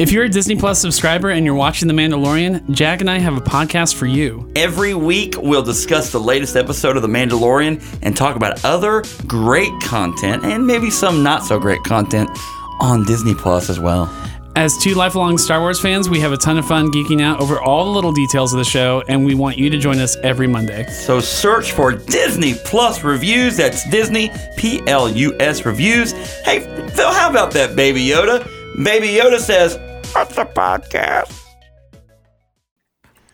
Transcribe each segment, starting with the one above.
If you're a Disney Plus subscriber and you're watching The Mandalorian, Jack and I have a podcast for you. Every week, we'll discuss the latest episode of The Mandalorian and talk about other great content and maybe some not so great content on Disney Plus as well. As two lifelong Star Wars fans, we have a ton of fun geeking out over all the little details of the show, and we want you to join us every Monday. So search for Disney Plus Reviews. That's Disney P L U S Reviews. Hey, Phil, how about that, Baby Yoda? Baby Yoda says, What's the podcast?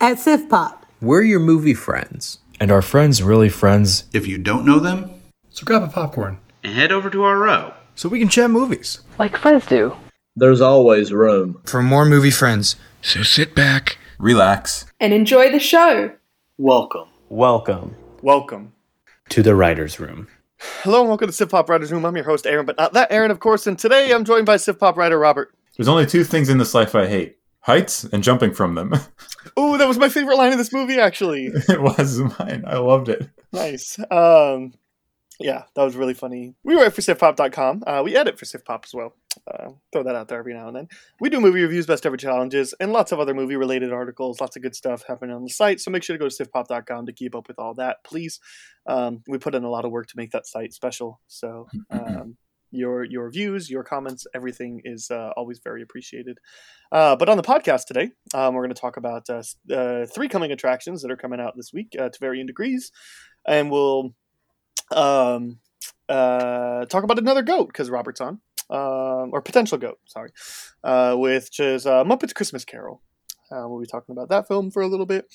At Sif Pop. We're your movie friends. And our friends really friends. If you don't know them, so grab a popcorn and head over to our row so we can chat movies. Like friends do. There's always room for more movie friends. So sit back, relax, and enjoy the show. Welcome. Welcome. Welcome to the Writer's Room. Hello and welcome to Sif Pop Writer's Room. I'm your host, Aaron, but not that Aaron, of course, and today I'm joined by Sif Pop writer Robert. There's only two things in this life I hate heights and jumping from them. oh, that was my favorite line of this movie, actually. it was mine. I loved it. Nice. Um, yeah, that was really funny. We write for SifPop.com. Uh, we edit for SifPop as well. Uh, throw that out there every now and then. We do movie reviews, best ever challenges, and lots of other movie related articles. Lots of good stuff happening on the site. So make sure to go to SifPop.com to keep up with all that, please. Um, we put in a lot of work to make that site special. So um, your your views, your comments, everything is uh, always very appreciated. Uh, but on the podcast today, um, we're going to talk about uh, uh, three coming attractions that are coming out this week uh, to varying degrees, and we'll um, uh, talk about another goat because Robert's on, um, or potential goat, sorry, which is Muppets Christmas Carol. we'll be talking about that film for a little bit.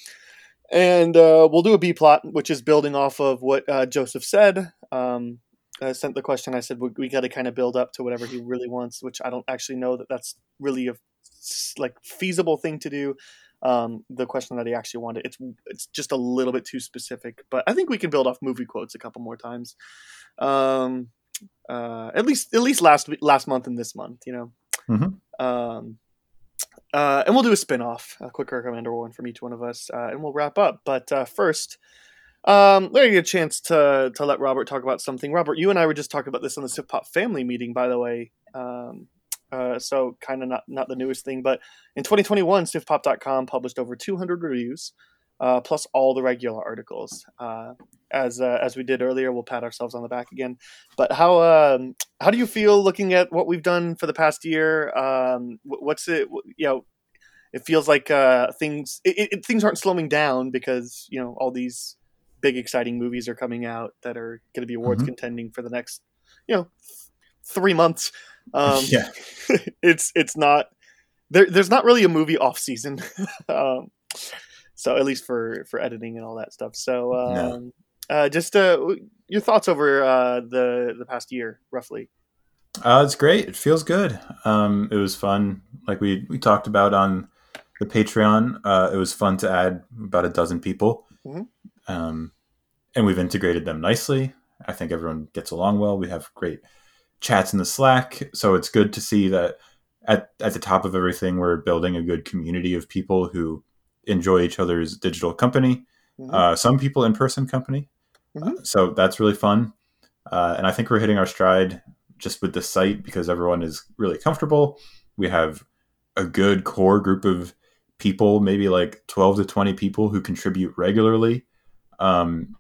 And uh, we'll do a B plot, which is building off of what uh, Joseph said. Um, I sent the question. I said we, we got to kind of build up to whatever he really wants, which I don't actually know that that's really a like feasible thing to do. Um, the question that he actually wanted, it's it's just a little bit too specific, but I think we can build off movie quotes a couple more times. Um, uh, at least at least last last month and this month, you know. Mm-hmm. Um, uh, and we'll do a spin off, a quick recommender one from each one of us, uh, and we'll wrap up. But uh, first, um, let me get a chance to to let Robert talk about something. Robert, you and I were just talking about this on the Sif Pop family meeting, by the way. Um, uh, so kind of not not the newest thing, but in 2021, SifPop.com published over 200 reviews, uh, plus all the regular articles. Uh, as uh, as we did earlier, we'll pat ourselves on the back again. But how um, how do you feel looking at what we've done for the past year? Um, what's it? You know, it feels like uh, things it, it, things aren't slowing down because you know all these big exciting movies are coming out that are going to be awards mm-hmm. contending for the next you know three months. Um yeah. it's it's not there there's not really a movie off season. Um so at least for for editing and all that stuff. So um no. uh just uh your thoughts over uh the the past year roughly. Uh it's great. It feels good. Um it was fun. Like we we talked about on the patreon uh it was fun to add about a dozen people. Mm-hmm. Um, and we've integrated them nicely. I think everyone gets along well. We have great chats in the Slack, so it's good to see that at at the top of everything, we're building a good community of people who enjoy each other's digital company. Mm-hmm. Uh, some people in person company, mm-hmm. uh, so that's really fun. Uh, and I think we're hitting our stride just with the site because everyone is really comfortable. We have a good core group of people, maybe like 12 to 20 people who contribute regularly um,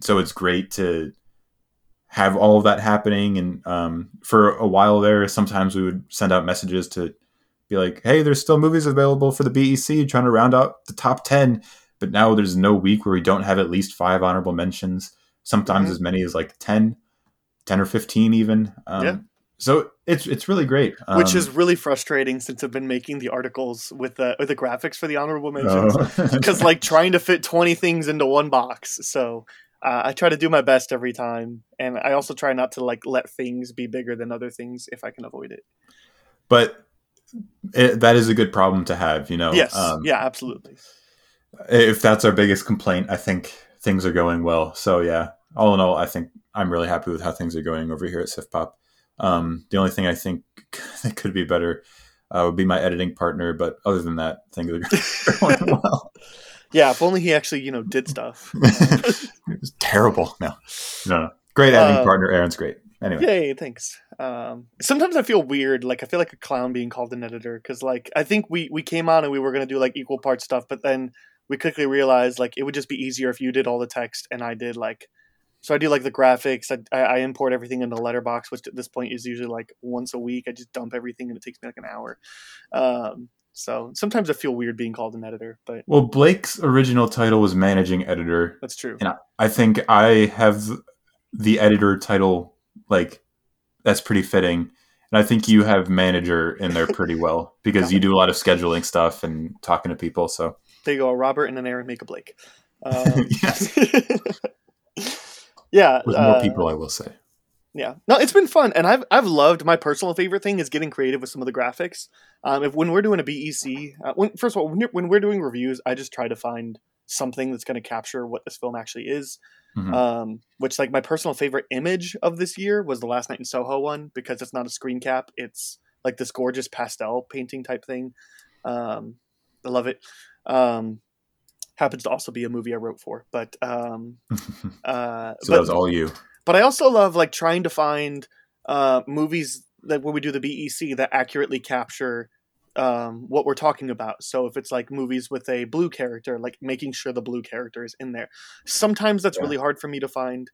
so it's great to have all of that happening. And um, for a while there, sometimes we would send out messages to be like, "Hey, there's still movies available for the BEC, trying to round out the top ten. But now there's no week where we don't have at least five honorable mentions. Sometimes mm-hmm. as many as like 10, 10 or fifteen even. Um, yeah. So it's it's really great, um, which is really frustrating since I've been making the articles with the with the graphics for the honorable mentions because oh. like trying to fit twenty things into one box. So uh, I try to do my best every time, and I also try not to like let things be bigger than other things if I can avoid it. But it, that is a good problem to have, you know. Yes. Um, yeah. Absolutely. If that's our biggest complaint, I think things are going well. So yeah, all in all, I think I'm really happy with how things are going over here at SifPop. Um, the only thing I think that could be better uh, would be my editing partner, but other than that, things are going well. Yeah, if only he actually, you know, did stuff. it was terrible. No, no, no. Great editing uh, partner. Aaron's great. Anyway, Yay, thanks. Um, sometimes I feel weird, like I feel like a clown being called an editor because, like, I think we we came on and we were gonna do like equal part stuff, but then we quickly realized like it would just be easier if you did all the text and I did like. So I do like the graphics. I, I import everything into Letterboxd, which at this point is usually like once a week. I just dump everything and it takes me like an hour. Um, so sometimes I feel weird being called an editor, but well, Blake's original title was managing editor, that's true. and I, I think I have the editor title like that's pretty fitting. And I think you have manager in there pretty well because you do a lot of scheduling stuff and talking to people. So There you go. A Robert and an Aaron make a Blake. Um, yes, yeah. with more uh, people, I will say. Yeah, no, it's been fun, and I've I've loved my personal favorite thing is getting creative with some of the graphics. Um, if when we're doing a BEC, uh, when first of all when, you're- when we're doing reviews, I just try to find something that's going to capture what this film actually is. Mhm. Um, which like my personal favorite image of this year was the Last Night in Soho one because it's not a screen cap; it's like this gorgeous pastel painting type thing. Um, I love it. Um, happens to also be a movie I wrote for, but um, uh, so but, that was all you. but I also love like trying to find uh, movies that when we do the BEC that accurately capture um, what we're talking about. So if it's like movies with a blue character, like making sure the blue character is in there. Sometimes that's Yeah. really hard for me to find.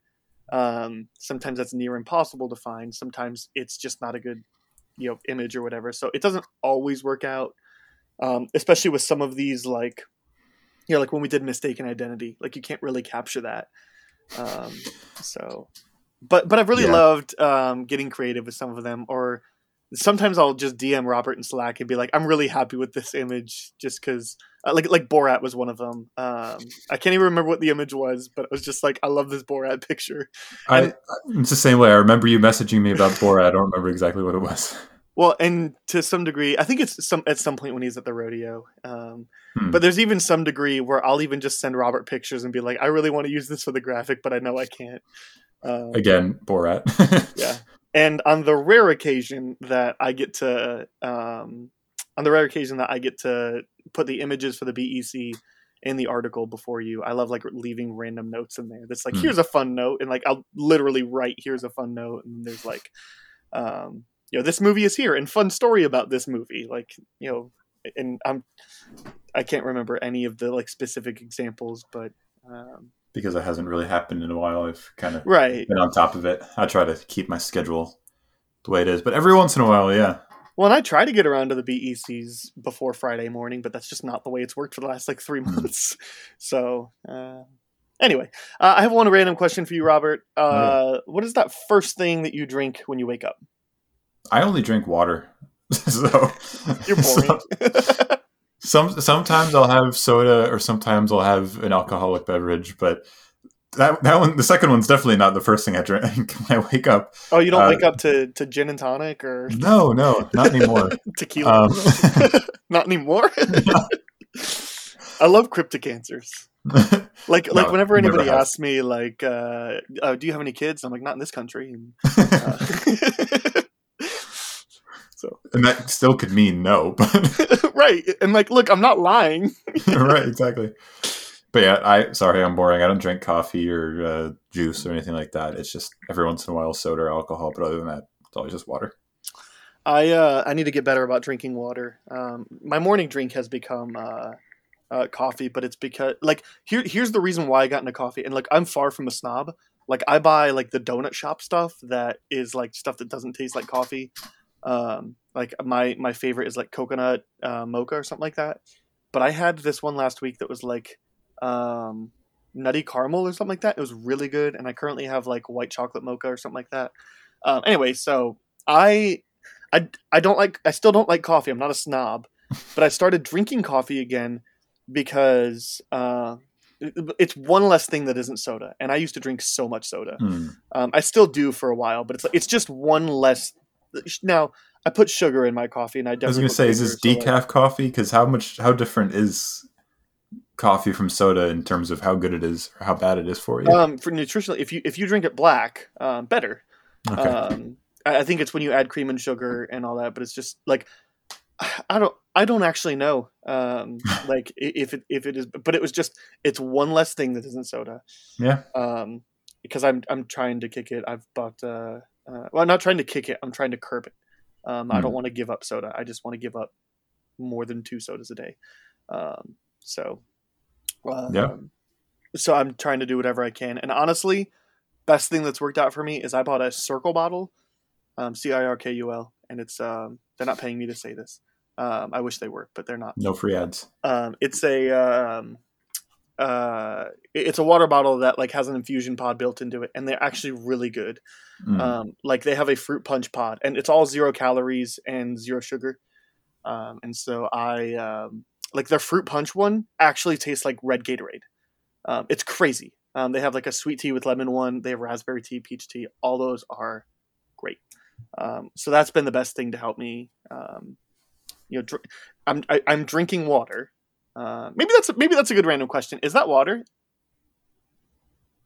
Um, sometimes that's near impossible to find. Sometimes it's just not a good you know image or whatever. So it doesn't always work out. Um, especially with some of these like you know like when we did mistaken identity like you can't really capture that um, so but but i've really Yeah. loved um, getting creative with some of them or sometimes i'll just dm robert in slack and be like i'm really happy with this image just because uh, like like borat was one of them um, i can't even remember what the image was but it was just like i love this borat picture I, it's the same way. I remember you messaging me about Borat. I don't remember exactly what it was. Well, and to some degree, I think it's some at some point when he's at the rodeo. Um, Hmm. But there's even some degree where I'll even just send Robert pictures and be like, I really want to use this for the graphic, but I know I can't. Um, Again, Borat. yeah. And on the rare occasion that I get to, um, on the rare occasion that I get to put the images for the BEC in the article before you, I love like leaving random notes in there. That's like, Hmm. here's a fun note, and like I'll literally write, here's a fun note, and there's like, um, you know, this movie is here, and fun story about this movie, like you know, and I'm, I can't remember any of the like specific examples, but um, because it hasn't really happened in a while. I've kind of right. been on top of it. I try to keep my schedule the way it is, but every once in a while, yeah. Well, and I try to get around to the BECs before Friday morning, but that's just not the way it's worked for the last like three months. So, uh, anyway, uh, I have one random question for you, Robert. Uh, What is that first thing that you drink when you wake up? I only drink water, so You're boring. so- some sometimes I'll have soda, or sometimes I'll have an alcoholic beverage, but. That, that one, the second one's definitely not the first thing I drink when I wake up. oh, you don't Uh, wake up to, to gin and tonic or No, no, not anymore. tequila? um, not anymore. I love cryptic answers. Like like whenever anybody asks me like, uh, uh, "Do you have any kids?" I'm like, "Not in this country." And, uh, so and that still could mean no, but right, and like, look, I'm not lying. right, exactly. But yeah, I sorry, I'm boring. I don't drink coffee or uh, juice or anything like that. It's just every once in a while soda or alcohol, but other than that, it's always just water. I uh, I need to get better about drinking water. Um, my morning drink has become uh, uh, coffee, but it's because like here here's the reason why I got into coffee. And like I'm far from a snob. Like I buy like the donut shop stuff that is like stuff that doesn't taste like coffee. Um, like my my favorite is like coconut uh, mocha or something like that. But I had this one last week that was like um, nutty caramel or something like that. It was really good, and I currently have like white chocolate mocha or something like that. Um, anyway, so I I, I don't like I still don't like coffee. I'm not a snob, but I started drinking coffee again because uh, it's one less thing that isn't soda. And I used to drink so much soda. Hmm. Um, I still do for a while, but it's it's just one less. Now I put sugar in my coffee, and I I was definitely gonna say, is this so, decaf coffee? Because how much, how different is coffee from soda in terms of how good it is or how bad it is for you? um, for nutritional, if you if you drink it black, um, better. okay. Um, I, I think it's when you add cream and sugar and all that, but it's just like I don't I don't actually know. Um, like if it if it is, but it was just it's one less thing that isn't soda. yeah. Um, because I'm I'm trying to kick it. I've bought uh Uh, well, I'm not trying to kick it. I'm trying to curb it. Um, I don't Hmm. want to give up soda. I just want to give up more than two sodas a day. Um, so, uh, Yeah. So I'm trying to do whatever I can. And honestly, best thing that's worked out for me is I bought a Cirkul bottle, um, C I R K U L, and it's um, they're not paying me to say this. Um, I wish they were, but they're not. No free ads. Um, it's a um, uh, it's a water bottle that like has an infusion pod built into it, and they're actually really good. Mm. Um, like they have a fruit punch pod, and it's all zero calories and zero sugar. Um, and so I um, like their fruit punch one actually tastes like red Gatorade. Um, it's crazy. Um, they have like a sweet tea with lemon one. They have raspberry tea, peach tea. All those are great. Um, so that's been the best thing to help me. Um, you know, dr- I'm I, I'm drinking water. Uh, maybe that's maybe that's a good random question. Is that water?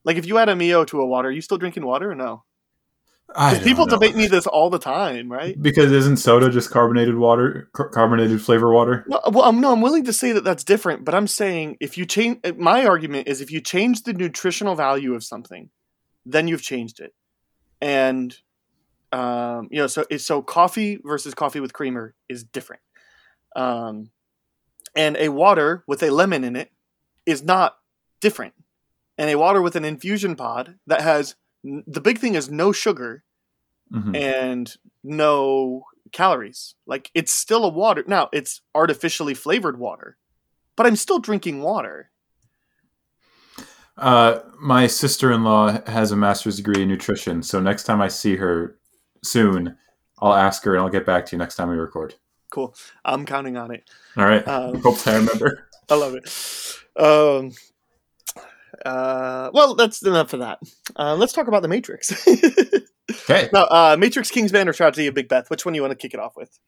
Like if you add a Mio to a water, are you still drinking water or no? People know. debate me this all the time, right? because isn't soda just carbonated water, car- carbonated flavor water? No, well, I'm, no, I'm willing to say that that's different, but I'm saying if you change, my argument is if you change the nutritional value of something, then you've changed it, and um, you know, so so coffee versus coffee with creamer is different, um, and a water with a lemon in it is not different, and a water with an infusion pod that has the big thing is no sugar Mhm. and no calories. Like it's still a water. Now it's artificially flavored water, but I'm still drinking water. Uh, my sister-in-law has a master's degree in nutrition, so next time I see her soon, I'll ask her and I'll get back to you next time we record. Cool. I'm counting on it. All right. Um, Hope I remember. I love it. Um, uh, well, that's enough of that. Uh, let's talk about the Matrix. Okay, now, uh, Matrix Kingsman or Tragedy of Macbeth? Which one do you want to kick it off with?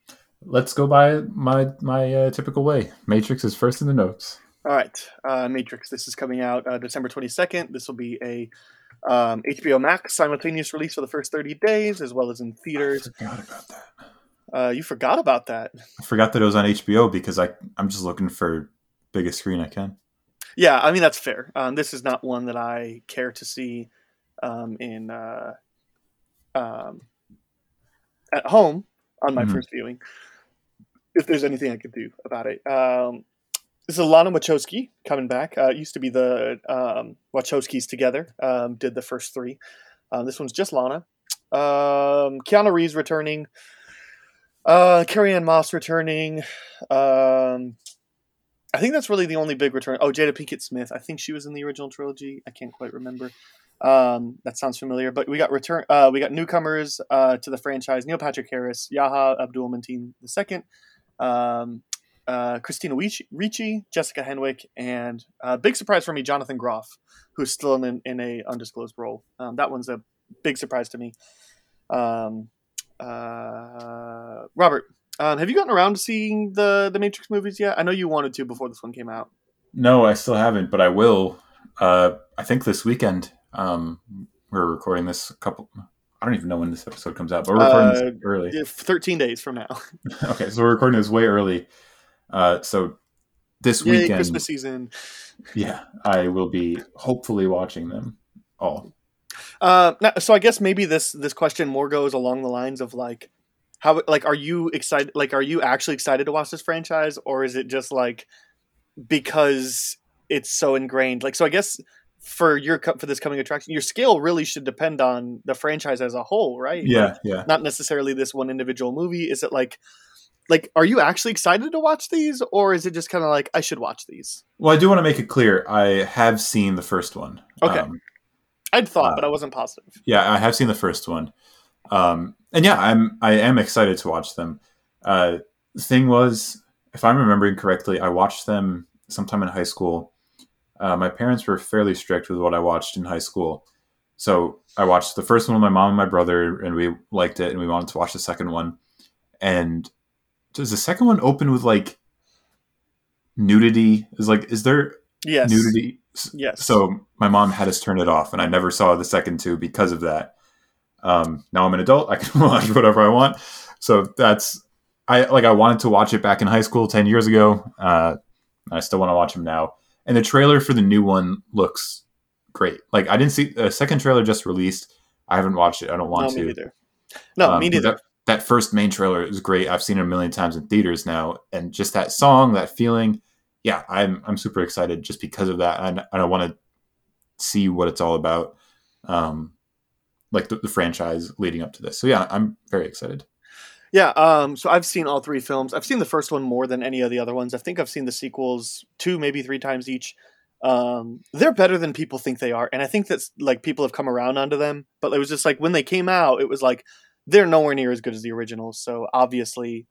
let's go by my my uh, typical way. Matrix is first in the notes. All right, uh, Matrix. This is coming out uh, December 22nd. This will be a um, HBO Max simultaneous release for the first 30 days, as well as in I theaters. forgot about that. Uh, you forgot about that. I forgot that it was on HBO because I I'm just looking for biggest screen I can. Yeah, I mean that's fair. Um, this is not one that I care to see um, in uh, um, at home on my Mhm. first viewing. If there's anything I could do about it, um, this is Lana Wachowski coming back. Uh, it used to be the um, Wachowskis together um, did the first three. Um, this one's just Lana. Um, Keanu Reeves returning. Uh, Carrie Ann Moss returning. Um, I think that's really the only big return. Oh, Jada Pinkett Smith. I think she was in the original trilogy. I can't quite remember. Um, that sounds familiar. But we got return. Uh, we got newcomers uh, to the franchise: Neil Patrick Harris, Yahya Abdul Mateen II, um, uh, Christina Ricci, Jessica Henwick, and uh, big surprise for me, Jonathan Groff, who's still in in a undisclosed role. Um, that one's a big surprise to me. Um, uh, Robert, um, have you gotten around to seeing the the Matrix movies yet? I know you wanted to before this one came out. No, I still haven't, but I will. Uh, I think this weekend. Um, we're recording this a couple. I don't even know when this episode comes out, but we're recording Uh, this early. Thirteen days from now. okay, so we're recording this way early. Uh, so this Yay, weekend, Christmas season. yeah, I will be hopefully watching them all. Uh, now, so I guess maybe this this question more goes along the lines of like how like are you excited like are you actually excited to watch this franchise or is it just like because it's so ingrained like so I guess for your for this coming attraction your scale really should depend on the franchise as a whole right Yeah, Like, yeah. not necessarily this one individual movie is it like like are you actually excited to watch these or is it just kind of like I should watch these Well, I do want to make it clear. I have seen the first one. Okay. Um, I'd thought Uh, but I wasn't positive yeah, I have seen the first one, um, and yeah, I'm I am excited to watch them. Uh, the thing was, if I'm remembering correctly, I watched them sometime in high school. Uh, my parents were fairly strict with what I watched in high school, so I watched the first one with my mom and my brother, and we liked it, and we wanted to watch the second one. And does the second one open with like nudity? Is like is there yes nudity? Yes So my mom had us turn it off, and I never saw the second two because of that. Um, now I'm an adult; I can watch whatever I want. So that's I like. I wanted to watch it back in high school ten years ago. Uh, I still want to watch them now. And the trailer for the new one looks great. Like I didn't see the second trailer just released. I haven't watched it. I don't want no, me to. neither. No, Um, me neither. That, that first main trailer is great. I've seen it a million times in theaters now, and just that song, that feeling, yeah, I'm I'm super excited just because of that, and, and I want to see what it's all about, um, like the, the franchise leading up to this. So yeah, I'm very excited. Yeah, um, so I've seen all three films. I've seen the first one more than any of the other ones. I think I've seen the sequels two, maybe three times each. Um, they're better than people think they are, and I think that's like people have come around onto them. But it was just like when they came out, it was like they're nowhere near as good as the originals. So obviously,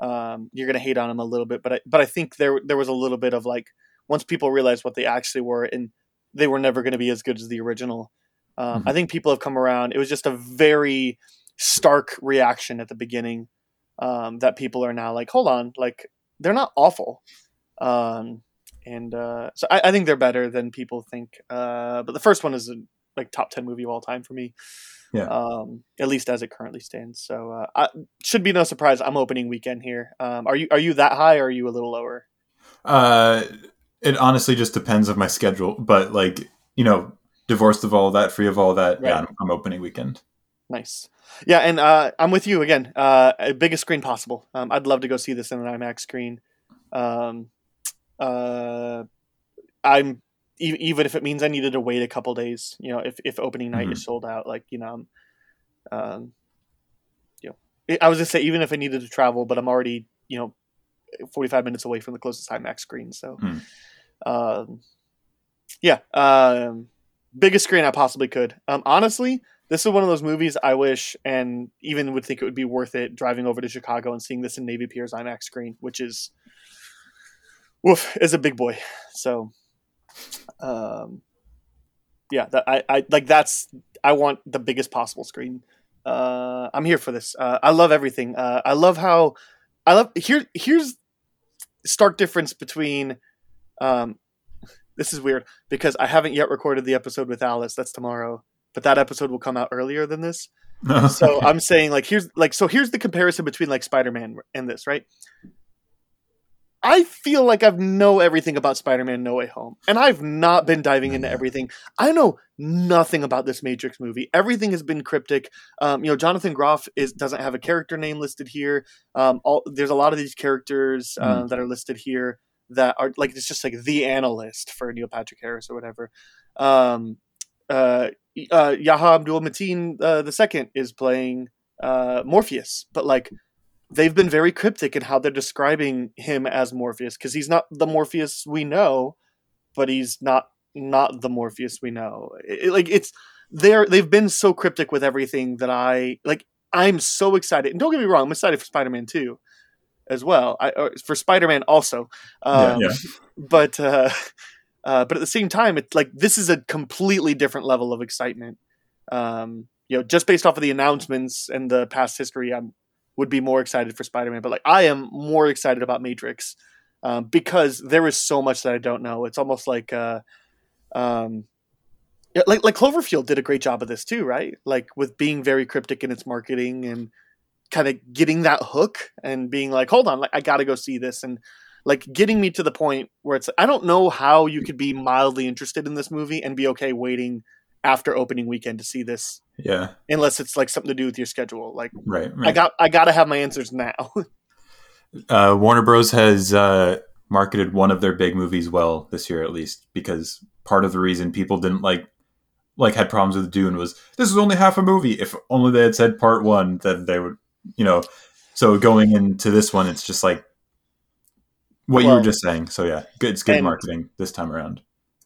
um, you're gonna hate on them a little bit. But I, but I think there there was a little bit of like once people realized what they actually were, and they were never going to be as good as the original. Um, I think people have come around. It was just a very stark reaction at the beginning um, that people are now like, hold on, like they're not awful. Um, and uh, so I, I think they're better than people think. Uh, but the first one is a like top ten movie of all time for me. Yeah. Um, at least as it currently stands. So uh, I, should be no surprise. I'm opening weekend here. Um, are you are you that high or are you a little lower? Uh, it honestly just depends of my schedule, but like you know, divorced of all that, free of all that, yeah, I'm, I'm opening weekend. Nice. Yeah, and uh, I'm with you again. Uh, biggest screen possible. Um, I'd love to go see this in an IMAX screen. Um, uh, I'm even if it means I needed to wait a couple days. You know, if if opening night is sold out, like you know, um, you know, I- was gonna say even if I needed to travel, but I'm already you know, 45 minutes away from the closest IMAX screen. So, Hmm. um, yeah, um, biggest screen I possibly could. Um, honestly, this is one of those movies I wish and even would think it would be worth it driving over to Chicago and seeing this in Navy Pier's IMAX screen, which is woof is a big boy. So, um, yeah, that I, I like that's I want the biggest possible screen. Uh, I'm here for this. Uh, I love everything. Uh, I love how I love here. Here's stark difference between. Um, this is weird because I haven't yet recorded the episode with Alice. That's tomorrow, but that episode will come out earlier than this. so I'm saying like here's like so here's the comparison between like Spider-Man and this, right? I feel like I've know everything about Spider-Man No Way Home, and I've not been diving into everything. I know nothing about this Matrix movie. Everything has been cryptic. Um, you know, Jonathan Groff is doesn't have a character name listed here. Um, all, there's a lot of these characters uh, that are listed here that are like it's just like the analyst for Neil Patrick Harris or whatever. Um, uh, uh, Yahya Abdul Mateen uh, the second is playing uh, Morpheus, but like they've been very cryptic in how they're describing him as Morpheus because he's not the Morpheus we know, but he's not not the Morpheus we know. It- like it's they're they've been so cryptic with everything that I like. I'm so excited, and don't get me wrong, I'm excited for Spider Man too, as well. I or for Spider Man also, um, yeah. but uh, uh, but at the same time, it's like this is a completely different level of excitement. Um, you know, just based off of the announcements and the past history, I'm would be more excited for Spider-Man, but like I am more excited about Matrix um, because there is so much that I don't know. It's almost like uh, um, like like Cloverfield did a great job of this too, right? Like with being very cryptic in its marketing and kind of getting that hook and being like, hold on, like I got to go see this and like getting me to the point where it's I don't know how you could be mildly interested in this movie and be okay waiting after opening weekend to see this Yeah, unless it's like something to do with your schedule. Like right. I got I got to have my answers now. uh, Warner Bros. has uh, marketed one of their big movies well this year, at least, because part of the reason people didn't like like had problems with Dune was this is only half a movie. If only they had said part one, then they would, you know. So going into this one, it's just like what you were just saying. So yeah, good. It's good and- marketing this time around.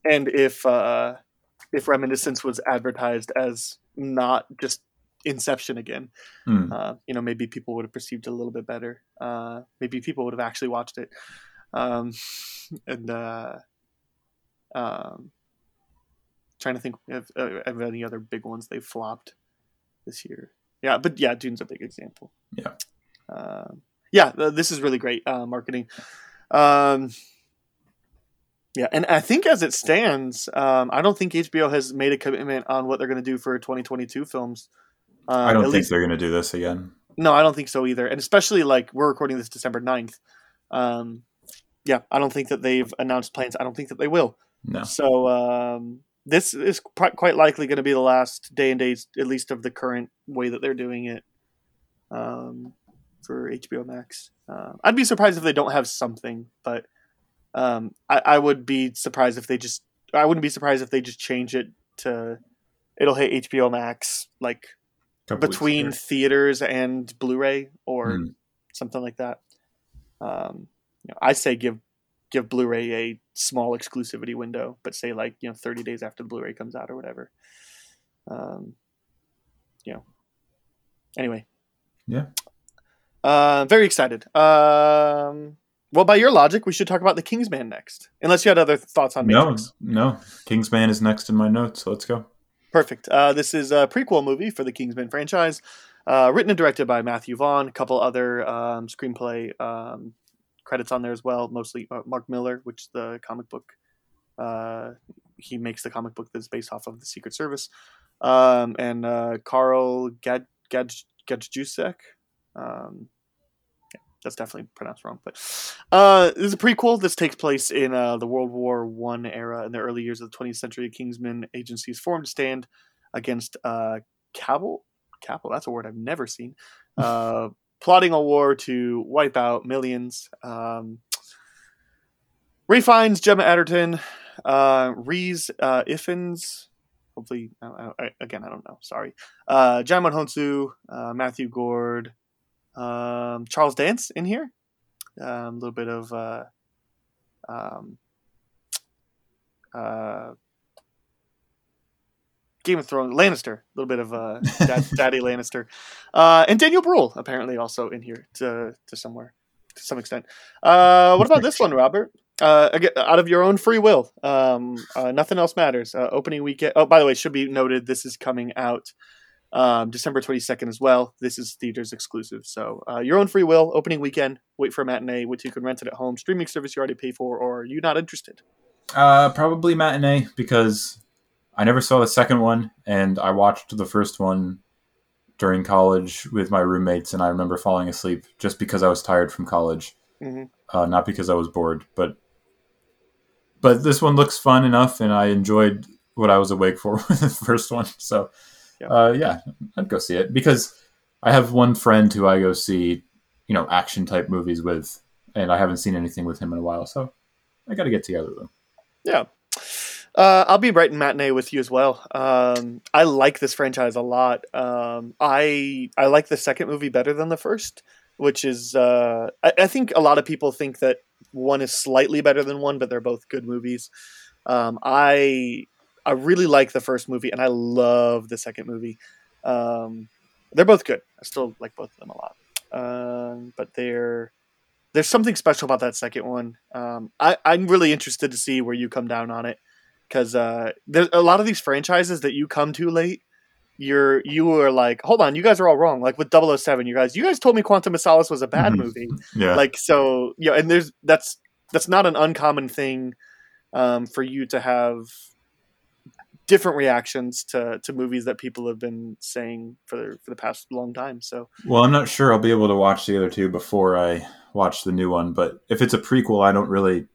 and if uh if reminiscence was advertised as not just inception again. Hmm. uh you know maybe people would have perceived it a little bit better. Uh maybe people would have actually watched it. Um and uh um trying to think of, uh, of any other big ones they've flopped this year. Yeah but yeah dune's a big example. Yeah. um yeah this is really great uh marketing. Um yeah, and I think as it stands, um, I don't think HBO has made a commitment on what they're going to do for 2022 films. Um, I don't think least, they're going to do this again. no, I don't think so either. And especially like we're recording this December 9th. Um, yeah, I don't think that they've announced plans. I don't think that they will. No. So um, this is quite likely going to be the last day and days, at least of the current way that they're doing it. um, for HBO Max. Uh, I'd be surprised if they don't have something, but um, I, I would be surprised if they just. I wouldn't be surprised if they just change it to. It'll hit HBO Max like between theaters and Blu-ray or Hmm. something like that. Um, you know, I say give give Blu-ray a small exclusivity window, but say like you know 30 days after the Blu-ray comes out or whatever. Um, you know. Anyway. Yeah. Uh, very excited. Um, well, by your logic, we should talk about the Kingsman next. Unless you had other thoughts on me. No, no. Kingsman is next in my notes. So let's go. Perfect. Uh, this is a prequel movie for the Kingsman franchise, uh, written and directed by Matthew Vaughn. A couple other um, screenplay um, credits on there as well. Mostly uh, Mark Millar, which the comic book uh, he makes the comic book that's based off of the Secret Service, um, and uh, Carl Gad Gad Gadjusek. Um, that's definitely pronounced wrong, but uh, this is a prequel. This takes place in uh, the World War One era, in the early years of the 20th century. Kingsman agencies formed to stand against uh, Cabal. Cabal, that's a word I've never seen. Uh, plotting a war to wipe out millions. Um, Ray Fiennes, Gemma Arterton, uh, Rhys uh, Ifans. Hopefully, I, I, again, I don't know. Sorry. Uh, Djimon Hounsou, uh, Matthew Goode, um, Charles Dance in here. Um, a little bit of uh, um, uh, Game of Thrones, Lannister, a little bit of uh, Dad, Daddy Lannister, uh, and Daniel Bruhl apparently also in here to to somewhere to some extent. Uh, what about this one, Robert? Uh, again, out of your own free will, um, uh, nothing else matters. Uh, opening weekend. Oh, by the way, should be noted this is coming out um, December twenty second as well. This is theaters exclusive, so uh, your own free will. Opening weekend. Wait for a matinee, which you can rent it at home. Streaming service you already pay for, or are you not interested? Uh, probably matinee because I never saw the second one, and I watched the first one during college with my roommates, and I remember falling asleep just because I was tired from college, Mhm. uh, not because I was bored. But but this one looks fun enough, and I enjoyed what I was awake for with the first one. So Yeah. uh, yeah, I'd go see it because I have one friend who I go see, you know, action type movies with, and I haven't seen anything with him in a while, so I got to get together with him. Yeah. Uh, I'll be right in matinee with you as well. Um, I like this franchise a lot. Um, I I like the second movie better than the first, which is uh, I, I think a lot of people think that one is slightly better than one, but they're both good movies. Um, I I really like the first movie, and I love the second movie. Um, they're both good. I still like both of them a lot, um, but they're there's something special about that second one. Um, I, I'm really interested to see where you come down on it because uh, there's a lot of these franchises that you come to late. You're you are like, hold on, you guys are all wrong. Like with 007, you guys, you guys told me Quantum of Solace was a bad Mhm. movie. Yeah. Like so, you know, and there's that's that's not an uncommon thing um, for you to have different reactions to, to movies that people have been saying for the, for the past long time. So Well, I'm not sure I'll be able to watch the other two before I watch the new one, but if it's a prequel, I don't really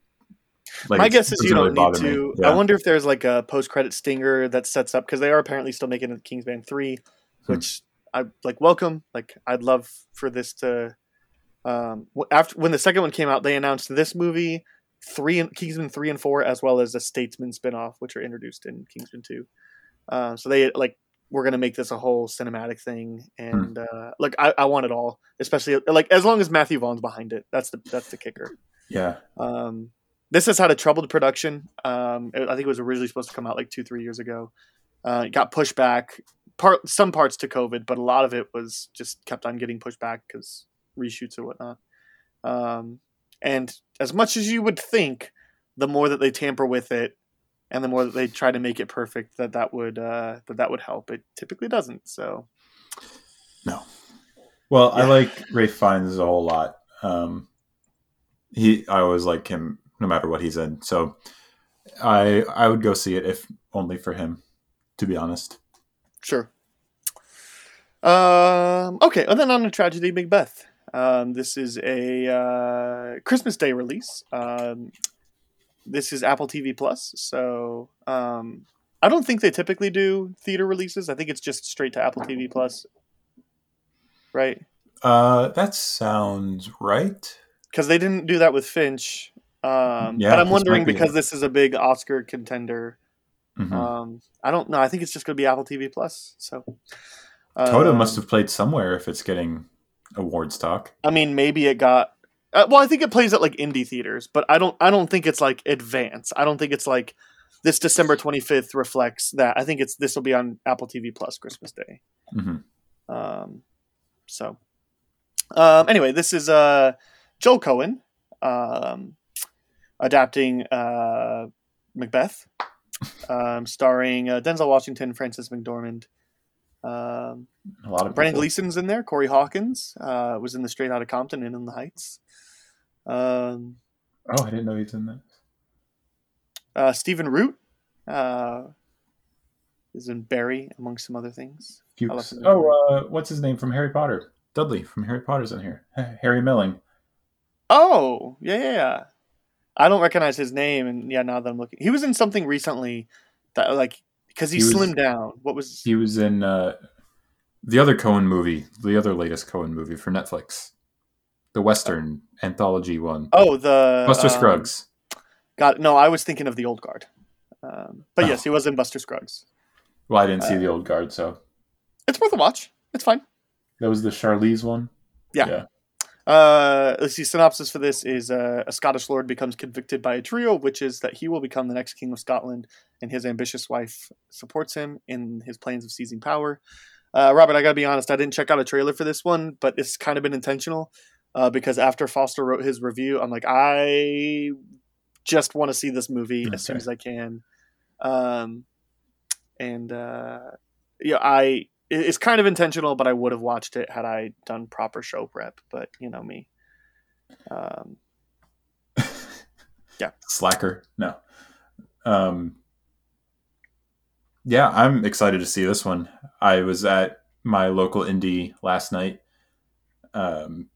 like. My guess is you doesn't don't need to. me. I wonder if there's like a post credit stinger that sets up because they are apparently still making a Kingsman three, Hmm. which I like. Welcome. Like I'd love for this to. Um, after when the second one came out, they announced this movie, three and Kingsman three and four, as well as a Statesman spinoff, which are introduced in Kingsman two. Uh, so they like we're gonna make this a whole cinematic thing, Hmm. and uh, look, I, I want it all, especially like as long as Matthew Vaughn's behind it. That's the that's the kicker. Yeah. Um, this has had a troubled production. Um, I think it was originally supposed to come out like two, three years ago. Uh, it got pushed back. Part some parts to COVID, but a lot of it was just kept on getting pushed back because reshoots and whatnot. Um, and as much as you would think, the more that they tamper with it, and the more that they try to make it perfect, that that would uh, that that would help. It typically doesn't. So No. Well, I like Ray Fiennes a whole lot. Um, he, I always like him, no matter what he's in. So, I I would go see it if only for him. To be honest. Sure. Um, okay, and then on to Tragedy Macbeth. Um, this is a uh, Christmas Day release. Um, this is Apple TV Plus, so um, I don't think they typically do theater releases. I think it's just straight to Apple TV Plus, right? Uh, that sounds right. because they didn't do that with Finch. Um, Yeah, but I'm wondering be- because this is a big Oscar contender. Mhm. Um, I don't know. I think it's just going to be Apple TV Plus. So Coda um, must have played somewhere if it's getting award talk. I mean, maybe it got. Uh, well, I think it plays at like indie theaters, but I don't. I don't think it's like advance. I don't think it's like this December 25th reflects that. I think it's this will be on Apple TV Plus Christmas Day. hmm Um, so, um, anyway, this is uh, Joel Coen um, adapting uh, Macbeth, um, starring uh, Denzel Washington, Frances McDormand. Um, A lot of Brendan people. Gleeson's in there. Corey Hawkins uh, was in the Straight Outta Compton and in the Heights. Um, Oh, I didn't know he's in that. uh, Stephen Root uh, is in Barry, among some other things. I love Fuchs. him. Oh, uh, what's his name from Harry Potter? Dudley from Harry Potter's in here. Harry Melling. Oh, yeah, yeah, yeah. I don't recognize his name, and yeah, now that I'm looking, he was in something recently that like because he, He was- slimmed down. What was? He was in uh, the other Coen movie, the other latest Coen movie for Netflix, the Western anthology one. Oh, the Buster um, Scruggs. Got no, I was thinking of the old guard. Um, but Oh. yes, he was in Buster Scruggs. Well, I didn't see uh, the old guard, so It's worth a watch. It's fine. that was the Charlize one. Yeah. Yeah. Uh, let's see. Synopsis for this is uh, a Scottish lord becomes convicted by a trio which is that he will become the next king of Scotland, and his ambitious wife supports him in his plans of seizing power. Uh, Robert, I gotta be honest. I didn't check out a trailer for this one, but it's kind of been intentional uh, because after Foster wrote his review, I'm like, I just want to see this movie as soon as I can. Um, and uh, yeah, I it's kind of intentional, but I would have watched it had I done proper show prep. But you know me. Um, Yeah. Slacker. No. Um, yeah, I'm excited to see this one. I was at my local indie last night. Um,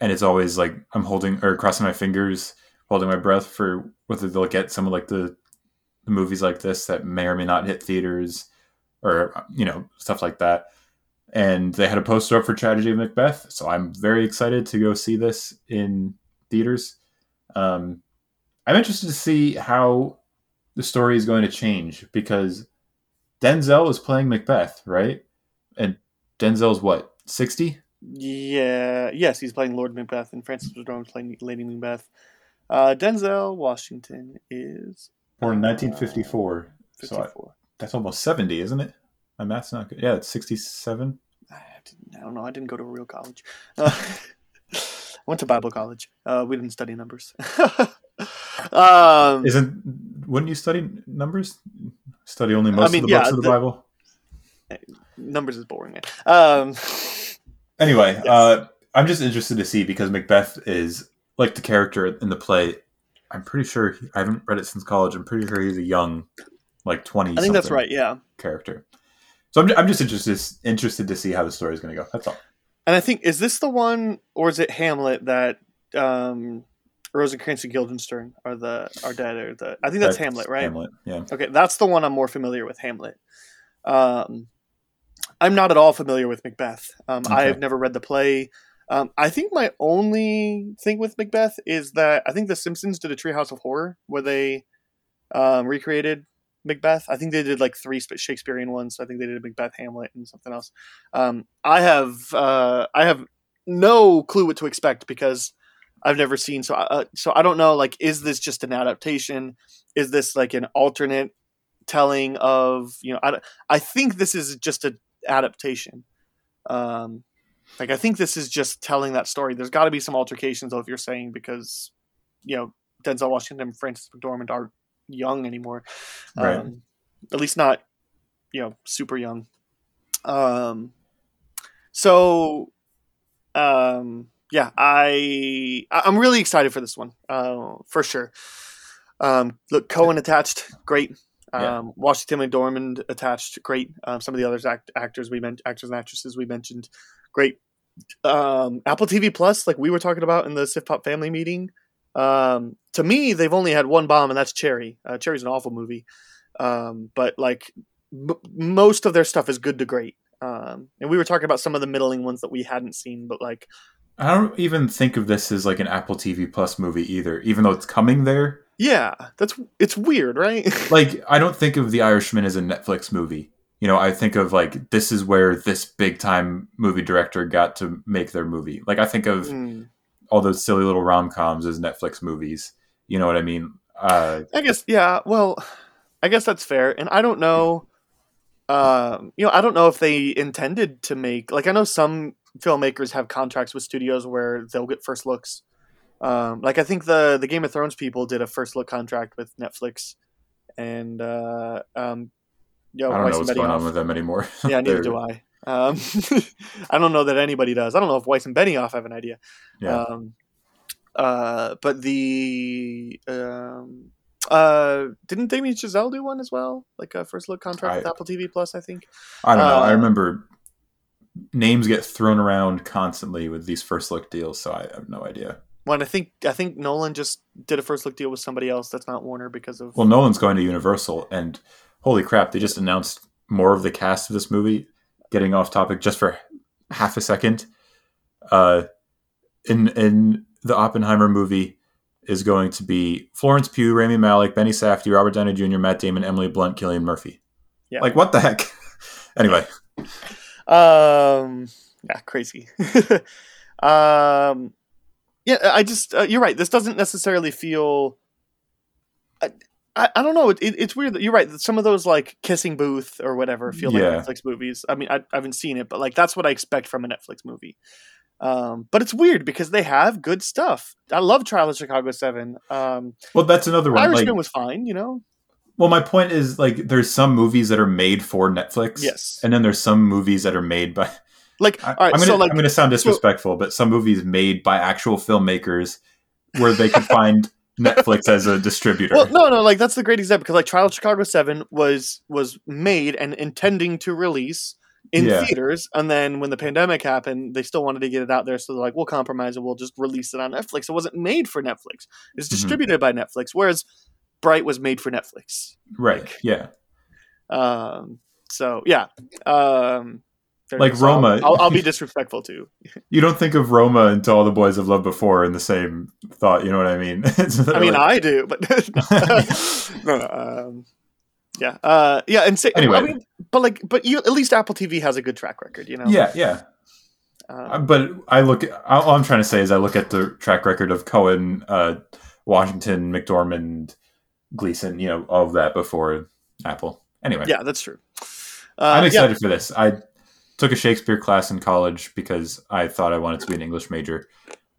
and it's always like I'm holding or crossing my fingers, holding my breath for whether they'll get some of like the, the movies like this that may or may not hit theaters or, you know, stuff like that. And they had a poster up for Tragedy of Macbeth. So I'm very excited to go see this in theaters. Um, I'm interested to see how the story is going to change because Denzel is playing Macbeth, right? And Denzel's what, 60? yeah, yes, he's playing Lord Macbeth, and Frances McDormand playing Lady Macbeth. Uh, Denzel Washington is Born in uh, 1954. So 54. That's almost 70, isn't it? My math's not good. Yeah, it's 67. I, I don't know. I didn't go to a real college. Uh, I went to Bible college. Uh, we didn't study numbers. um, Isn't, wouldn't you study numbers? Study only most mean, of the yeah, books of the, the- Bible? numbers is boring, man. Um, Anyway, Yes. uh, I'm just interested to see because Macbeth is like the character in the play. I'm pretty sure he- I haven't read it since college. I'm pretty sure he's a young, like 20. I think that's right. Yeah. Character. So I'm, I'm just interested interested to see how the story is going to go. That's all. And I think is this the one, or is it Hamlet that um, Rosencrantz and Guildenstern are the are dead? Or the I think that's, Hamlet, right? Hamlet. Yeah. Okay, that's the one I'm more familiar with. Hamlet. Um, I'm not at all familiar with Macbeth. Um, I have never read the play. Um, I think my only thing with Macbeth is that I think The Simpsons did a Treehouse of Horror where they um, recreated Macbeth. I think they did like three Shakespearean ones. I think they did Macbeth, Hamlet, and something else. Um, I have uh, I have no clue what to expect because I've never seen. So uh, so I don't know. Like, is this just an adaptation? Is this like an alternate telling of you know? I, I think this is just an adaptation. Um, like I think this is just telling that story. There's got to be some altercations, though, if you're saying because you know Denzel Washington Frances McDormand aren't young anymore, Right. um, at least not you know super young. Um, so um, yeah, I I'm really excited for this one, uh, for sure. Um, look, Coen attached, great. Um, Yeah. Washington McDormand attached, great. Um, some of the other act- actors we mentioned, actors and actresses we mentioned, great. Um, Apple TV Plus, like we were talking about in the Sif Pop family meeting, um, to me they've only had one bomb, and that's Cherry. Uh, Cherry's an awful movie, um, but like m- most of their stuff is good to great. Um, and we were talking about some of the middling ones that we hadn't seen, but like, I don't even think of this as like an Apple TV Plus movie either, even though it's coming there. yeah, that's it's weird, right? Like, I don't think of The Irishman as a Netflix movie. You know, I think of like this is where this big time movie director got to make their movie. Like, I think of Mm. All those silly little rom coms as Netflix movies. You know what I mean? Uh, I guess yeah. Well, I guess that's fair, and I don't know. Um, you know, I don't know if they intended to make like I know some filmmakers have contracts with studios where they'll get first looks. Um, like I think the the Game of Thrones people did a first look contract with Netflix, and uh, um, know, I don't know what's going Benioff- on with them anymore. Yeah, neither do I. Um, I don't know that anybody does. I don't know if Weiss and Benioff have an idea. Yeah. Um, uh, but the um, uh, didn't Damien Chazelle do one as well? Like a first look contract with Apple TV Plus, I think. I don't know. I Uh, remember names get thrown around constantly with these first look deals, so I have no idea. When I think I think Nolan just did a first look deal with somebody else that's not Warner because of Well, Nolan's going to Universal, and holy crap, they just announced more of the cast of this movie. Getting off topic just for half a second, uh, in in the Oppenheimer movie is going to be Florence Pugh, Rami Malek, Benny Safdie, Robert Downey Jr., Matt Damon, Emily Blunt, Cillian Murphy. Yeah. Like what the heck? anyway, Um, yeah, crazy. um, yeah, I just uh, you're right. This doesn't necessarily feel. I, I, I don't know. It, it, it's weird that you're right. Some of those like Kissing Booth or whatever feel Yeah. like Netflix movies. I mean, I, I haven't seen it, but like that's what I expect from a Netflix movie. Um, but it's weird because they have good stuff. I love Trial of Chicago Seven. Um, well, that's another one. Irishman Like, was fine, you know. well, my point is like there's some movies that are made for Netflix, Yes. and then there's some movies that are made by Like, I, all right, am gonna, so like I'm gonna sound disrespectful, but some movies made by actual filmmakers where they could find Netflix as a distributor. Well, no, no, like that's the great example because like Trial of Chicago Seven was was made and intending to release in Yeah. theaters, and then when the pandemic happened, they still wanted to get it out there, so they're like, "We'll compromise and we'll just release it on Netflix." It wasn't made for Netflix; it's Mhm. distributed by Netflix. Whereas Bright was made for Netflix. right? Yeah, Um, so yeah, um, Like. So Roma. I'll, I'll be disrespectful too. you don't think of Roma until all the boys I've loved before in the same thought. You know what I mean? It's I mean, like- I do, but no, no, um, yeah, uh, yeah, and say, Anyway. I mean, but like, but you, at least Apple TV has a good track record, you know. yeah, yeah. Um, Uh, But I look. At, all I'm trying to say is I look at the track record of Coen, uh, Washington, McDormand, Gleeson. You know, all of that before Apple. Anyway, yeah, that's true. I'm Uh, excited for this. I took a Shakespeare class in college because I thought I wanted to be an English major.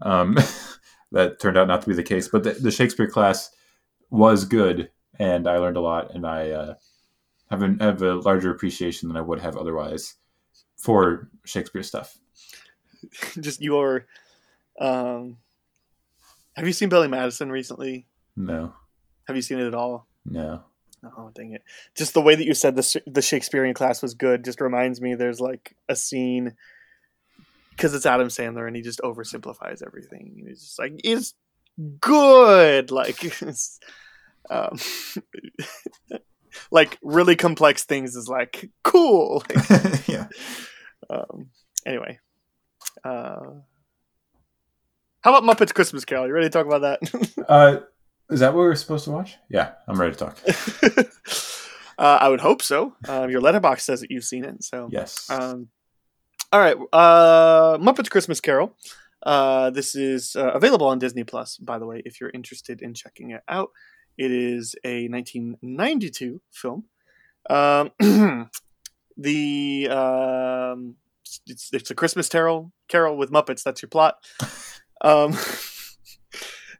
Um, that turned out not to be the case, but the, the Shakespeare class was good, and I learned a lot, and I uh, have, a, have a larger appreciation than I would have otherwise for Shakespeare stuff. Just your. Um, have you seen Billy Madison recently? No, Have you seen it at all? no. Oh dang it! Just the way that you said the the Shakespearean class was good just reminds me. There's like a scene because it's Adam Sandler and he just oversimplifies everything. And He's just like it's good, like it's, um, like really complex things is like cool. yeah. um, anyway, uh, how about Muppets Christmas Carol? You ready to talk about that? Uh, is that what we're supposed to watch? Yeah, I'm ready to talk. uh, I would hope so. Um, your Letterboxd says that you've seen it, so Yes. Um, all right, uh, Muppets Christmas Carol. Uh, this is uh, available on Disney Plus, by the way, if you're interested in checking it out. It is a 1992 film. Um, the um, it's, it's a Christmas carol, carol with Muppets. That's your plot.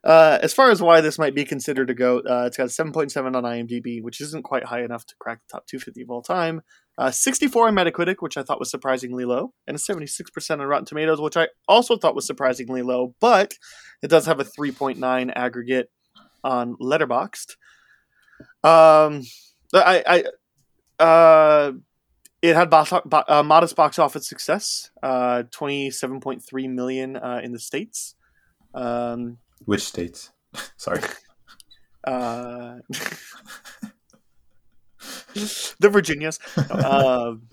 Uh, as far as why this might be considered a goat, uh, it's got a 7.7 on IMDb, which isn't quite high enough to crack the top 250 of all time. Uh, 64 on Metacritic, which I thought was surprisingly low, and a 76% on Rotten Tomatoes, which I also thought was surprisingly low, but it does have a 3.9 aggregate on Letterboxd. Um, I, I, uh, it had box, bo- uh, modest box office success, uh, 27.3 million uh, in the states. Um, Which states? Sorry. uh, the Virginias. Um,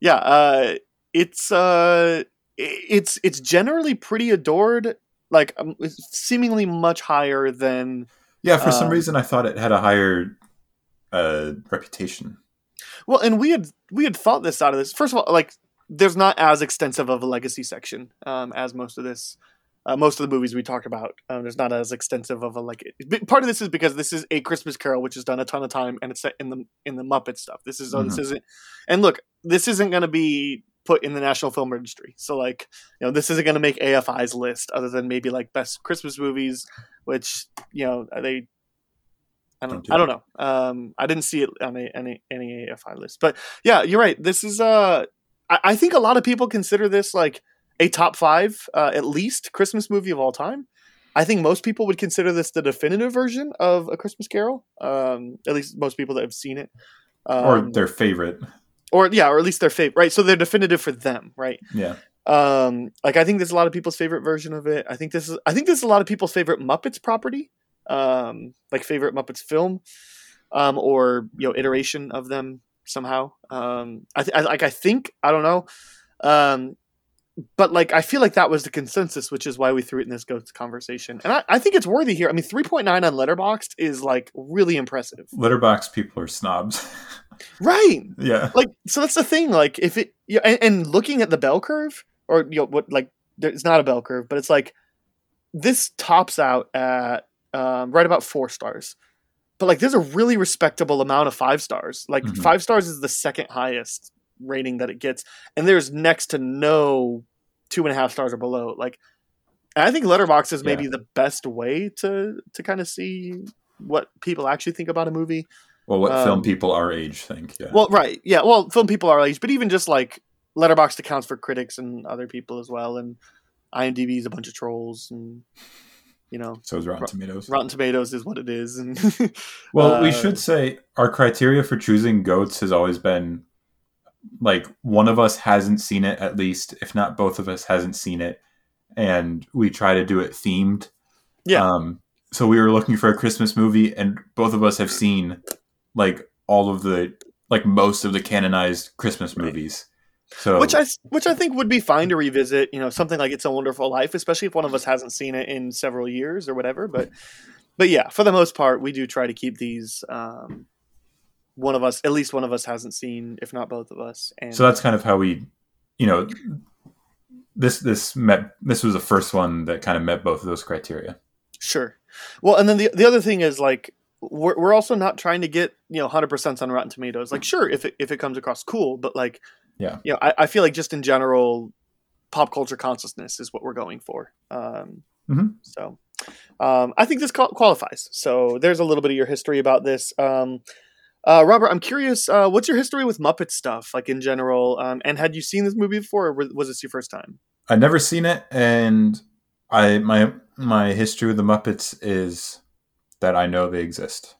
yeah, uh, it's uh, it's it's generally pretty adored, like um, seemingly much higher than. Yeah, for some Um, reason I thought it had a higher uh, reputation. Well, and we had we had thought this out of this. First of all, like there's not as extensive of a legacy section um, as most of this. Uh, most of the movies we talked about, um, there's not as extensive of a like. Part of this is because this is a Christmas Carol, which has done a ton of time, and it's set in the in the Muppet stuff. This is uh, this Mhm. isn't, and look, this isn't going to be put in the National Film Registry. So like, you know, this isn't going to make AFI's list, other than maybe like best Christmas movies, which you know they. I don't. Don't do I don't know. Um, I didn't see it on a, any any AFI list, but yeah, you're right. This is uh, I, I think a lot of people consider this like a top five, uh, at least Christmas movie of all time. I think most people would consider this the definitive version of A Christmas Carol. Um, at least most people that have seen it, um, or their favorite. or yeah, or at least their favorite. Right, so they're definitive for them, right? Yeah. Um, like I think there's a lot of people's favorite version of it. I think this is I think this is a lot of people's favorite Muppets property. Um, like favorite Muppets film, um, or you know iteration of them somehow. Um, I, th- I like I think I don't know. Um, but like I feel like that was the consensus, which is why we threw it in this ghost conversation. And I, I think it's worthy here. I mean, three point nine on Letterboxd is like really impressive, Letterboxd people are snobs. right? yeah. like so that's the thing like if it yeah and, and looking at the bell curve or you know what like there- it's not a bell curve but it's like this tops out at um, right about four stars but like there's a really respectable amount of five stars like Mhm. five stars is the second highest rating that it gets and there's next to no two and a half stars or below like i think Letterboxd is maybe Yeah. the best way to to kind of see what people actually think about a movie Well, what film Um, people our age think. Yeah. well, right, yeah. Well, film people our age, but even just like Letterboxd accounts for critics and other people as well, and IMDb is a bunch of trolls, and you know, so is Rotten Ro- Tomatoes. Rotten Tomatoes is what it is, and Well, we uh, should say our criteria for choosing goats has always been like one of us hasn't seen it at least, if not both of us hasn't seen it, and we try to do it themed. Yeah. Um, so we were looking for a Christmas movie, and both of us have seen like all of the like most of the canonized Christmas movies. So which I which I think would be fine to revisit. You know, something like It's a Wonderful Life, especially if one of us hasn't seen it in several years or whatever. But but yeah, for the most part, we do try to keep these. Um, one of us, at least one of us, hasn't seen, if not both of us. And so that's kind of how we, you know, this this met this was the first one that kind of met both of those criteria. Sure. Well, and then the the other thing is like we're we're also not trying to get you know hundred percent on Rotten Tomatoes. Like, sure, if it if it comes across cool, but like, Yeah. you know, I, I feel like just in general, pop culture consciousness is what we're going for. Um, Mhm. So, um, I think this qualifies. So there's a little bit of your history about this. Um, uh, Robert, I'm curious, uh, what's your history with Muppet stuff, like in general? Um, and had you seen this movie before, or was- this your first time? I'd never seen it, and I my my history with the Muppets is that I know they exist,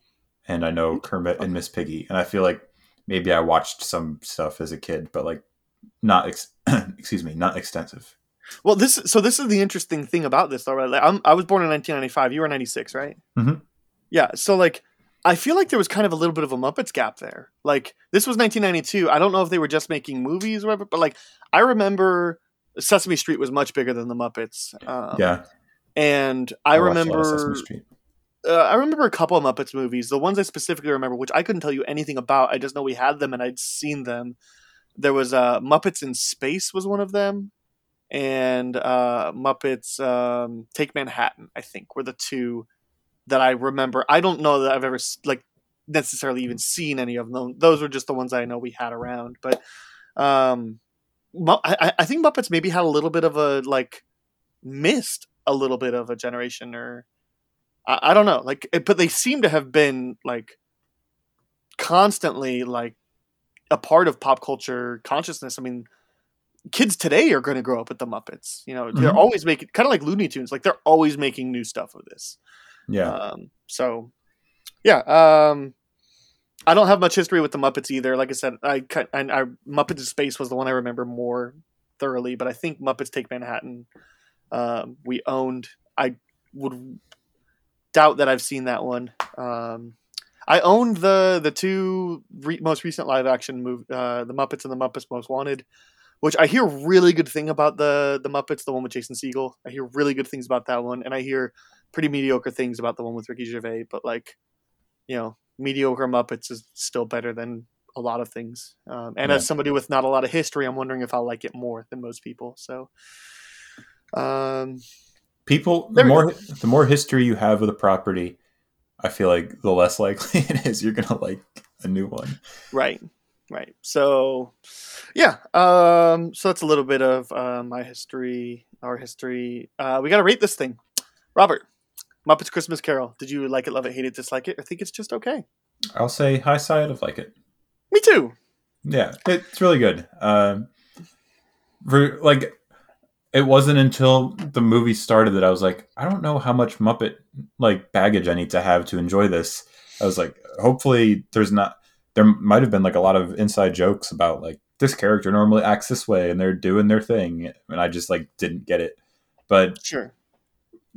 and I know Kermit and Miss Piggy, and I feel like maybe I watched some stuff as a kid, but like not ex- excuse me, not extensive. Well, this so this is the interesting thing about this, though. Right? Like, I'm, I was born in 1995. You were 96, right? Mhm. Yeah. So like, I feel like there was kind of a little bit of a Muppets gap there. Like, this was 1992. I don't know if they were just making movies or whatever, but like, I remember Sesame Street was much bigger than the Muppets. Um, yeah, And I, watched a lot of remember Sesame Street. uh, I remember a couple of Muppets movies. The ones I specifically remember, which I couldn't tell you anything about, I just know we had them and I'd seen them. There was uh, Muppets in Space was one of them, and uh, Muppets um, Take Manhattan. I think were the two that I remember. I don't know that I've ever like necessarily even seen any of them. Those were just the ones I know we had around. But um, I, I- think Muppets maybe had a little bit of a like missed a little bit of a generation or I, I don't know like it- but they seem to have been like constantly like a part of pop culture consciousness i mean kids today are going to grow up with the muppets you know they're Mhm. always making kind of like looney tunes like they're always making new stuff of this Yeah, um, so yeah um i don't have much history with the muppets either. Like i said i and i muppets in space was the one i remember more thoroughly but i think muppets take manhattan um, we owned. I would doubt that i've seen that one. Um, I owned the the two re- most recent live action movie, uh, the Muppets and the Muppets Most Wanted, which I hear really good thing about the the Muppets, the one with Jason Segel. I hear really good things about that one, and I hear pretty mediocre things about the one with Ricky Gervais. But like, you know, mediocre Muppets is still better than a lot of things. Um, and as somebody with not a lot of history, I'm wondering if I'll like it more than most people. So, um, People, the more the more history you have with a property, I feel like the less likely it is you're gonna like a new one. Right. Right. So, yeah. Um, so that's a little bit of uh, my history, our history. Uh, we got to rate this thing. Robert, Muppets Christmas Carol. Did you like it, love it, hate it, dislike it, or think it's just okay? I'll say high side of like it. Me too. Yeah, it's really good. Um, for like, it wasn't until the movie started that I was like, I don't know how much Muppet like baggage I need to have to enjoy this. I was like, hopefully, there's not. There might have been like a lot of inside jokes about like this character normally acts this way and they're doing their thing, and I just like didn't get it. But Sure.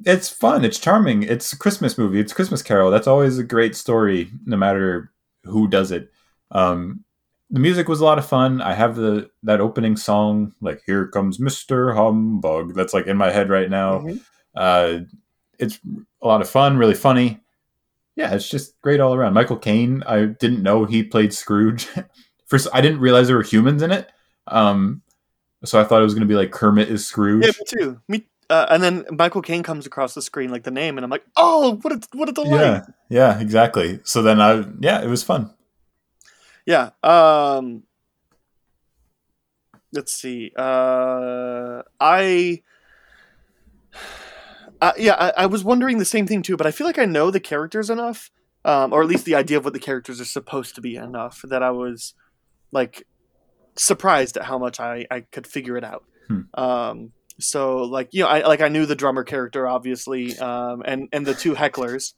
It's fun. It's charming. It's a Christmas movie. It's Christmas Carol. That's always a great story, no matter who does it. Um, the music was a lot of fun. I have the that opening song, like "Here Comes Mister Humbug," that's like in my head right now. Mhm. Uh, it's a lot of fun, really funny. Yeah, it's just great all around. Michael Caine, I didn't know he played Scrooge. First, I didn't realize there were humans in it. Um, so I thought it was going to be like Kermit is Scrooge. Yeah, me too. Me. Uh, and then Michael Caine comes across the screen like the name, and I'm like, oh, what a what a delight. yeah, yeah, exactly. So then I, yeah, it was fun. Yeah. Um let's see. Uh I uh, yeah, I, I was wondering the same thing too, but I feel like I know the characters enough, um, or at least the idea of what the characters are supposed to be enough that I was like surprised at how much I, I could figure it out. Hmm. Um, so like you know, I like I knew the drummer character obviously, um, and and the two hecklers,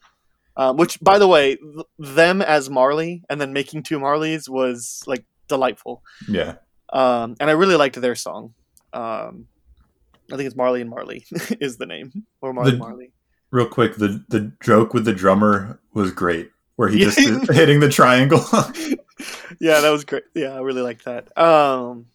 um, which by the way, th- them as Marley and then making two Marleys was like delightful. Yeah, Um, and I really liked their song. Um, I think it's Marley and Marley is the name, or Marley The- Marley. real quick, the the joke with the drummer was great, where he just hitting the triangle. yeah, that was great. Yeah, I really liked that. Um,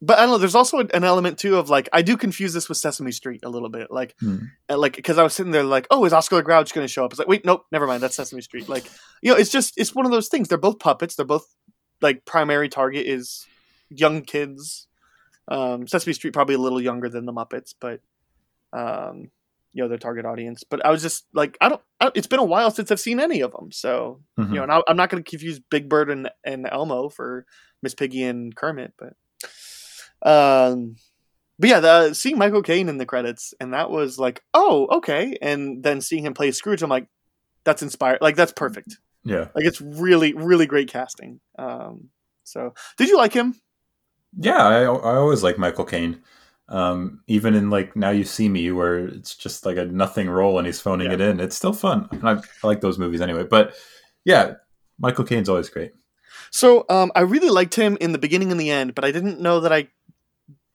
but I don't know. There's also an element too of like I do confuse this with Sesame Street a little bit, like, Hmm. like because I was sitting there like, oh, is Oscar the Grouch going to show up? It's like, wait, nope, never mind. That's Sesame Street. Like, you know, it's just it's one of those things. They're both puppets. They're both like primary target is young kids. Um, Sesame Street probably a little younger than the Muppets, but um, you know their target audience. But I was just like, I don't. I, it's been a while since I've seen any of them, so Mhm. you know, and I, I'm not going to confuse Big Bird and, and Elmo for Miss Piggy and Kermit, but um, but yeah, the, seeing Michael Caine in the credits, and that was like, oh, okay, and then seeing him play Scrooge, I'm like, that's inspired, like that's perfect, yeah, like it's really, really great casting. Um, so did you like him? yeah. I I always like Michael Caine. Um, even in like Now You See Me, where it's just like a nothing role and he's phoning Yeah. it in, it's still fun. I, I like those movies anyway. But yeah, Michael Caine's always great. So um, I really liked him in the beginning and the end, but I didn't know that I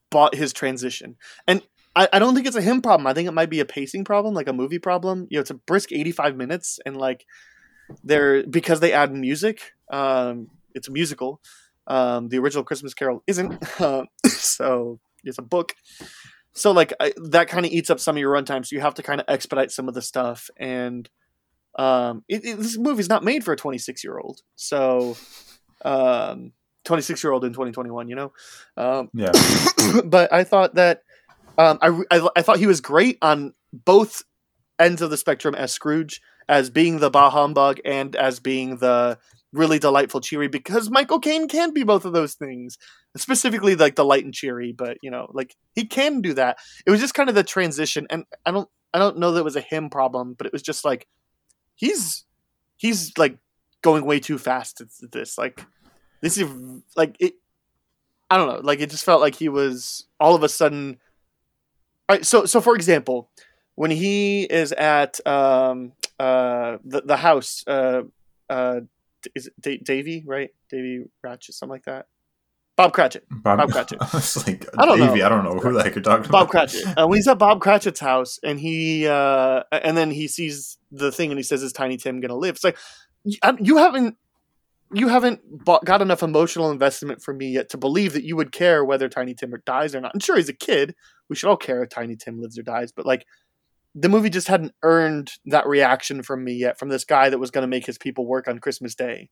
bought his transition. And I, I don't think it's a him problem. I think it might be a pacing problem, like a movie problem. You know, it's a brisk 85 minutes, and like they're because they add music. Um, it's a musical. Um, the original Christmas Carol isn't, uh, so it's a book. So like I, that kind of eats up some of your runtime. So you have to kind of expedite some of the stuff, and um, it, it, this movie's not made for a 26 year old. So um 26 year old in 2021 you know? Um Yeah, but i thought that um I, I i thought he was great on both ends of the spectrum as scrooge as being the bah humbug and as being the really delightful cheery because michael caine can be both of those things. Specifically like the light and cheery but you know like he can do that. It was just kind of the transition and i don't i don't know that it was a him problem but it was just like he's he's like going way too fast at this like this is like it i don't know like it just felt like he was all of a sudden all right so so for example when he is at um uh the, the house uh uh is it da- davy right davy ratchet something like that bob cratchit Bob, Bob Cratchit. I was like, I don't know. Davey, I don't know who the heck you're talking Bob about. Cratchit. Uh, when he's at Bob Cratchit's house, and he uh, and then he sees the thing, and he says, "Is Tiny Tim gonna live?" It's like you, you haven't you haven't bought, got enough emotional investment from me yet to believe that you would care whether Tiny Tim dies or not. I'm sure, he's a kid. We should all care if Tiny Tim lives or dies. But like, the movie just hadn't earned that reaction from me yet from this guy that was going to make his people work on Christmas Day,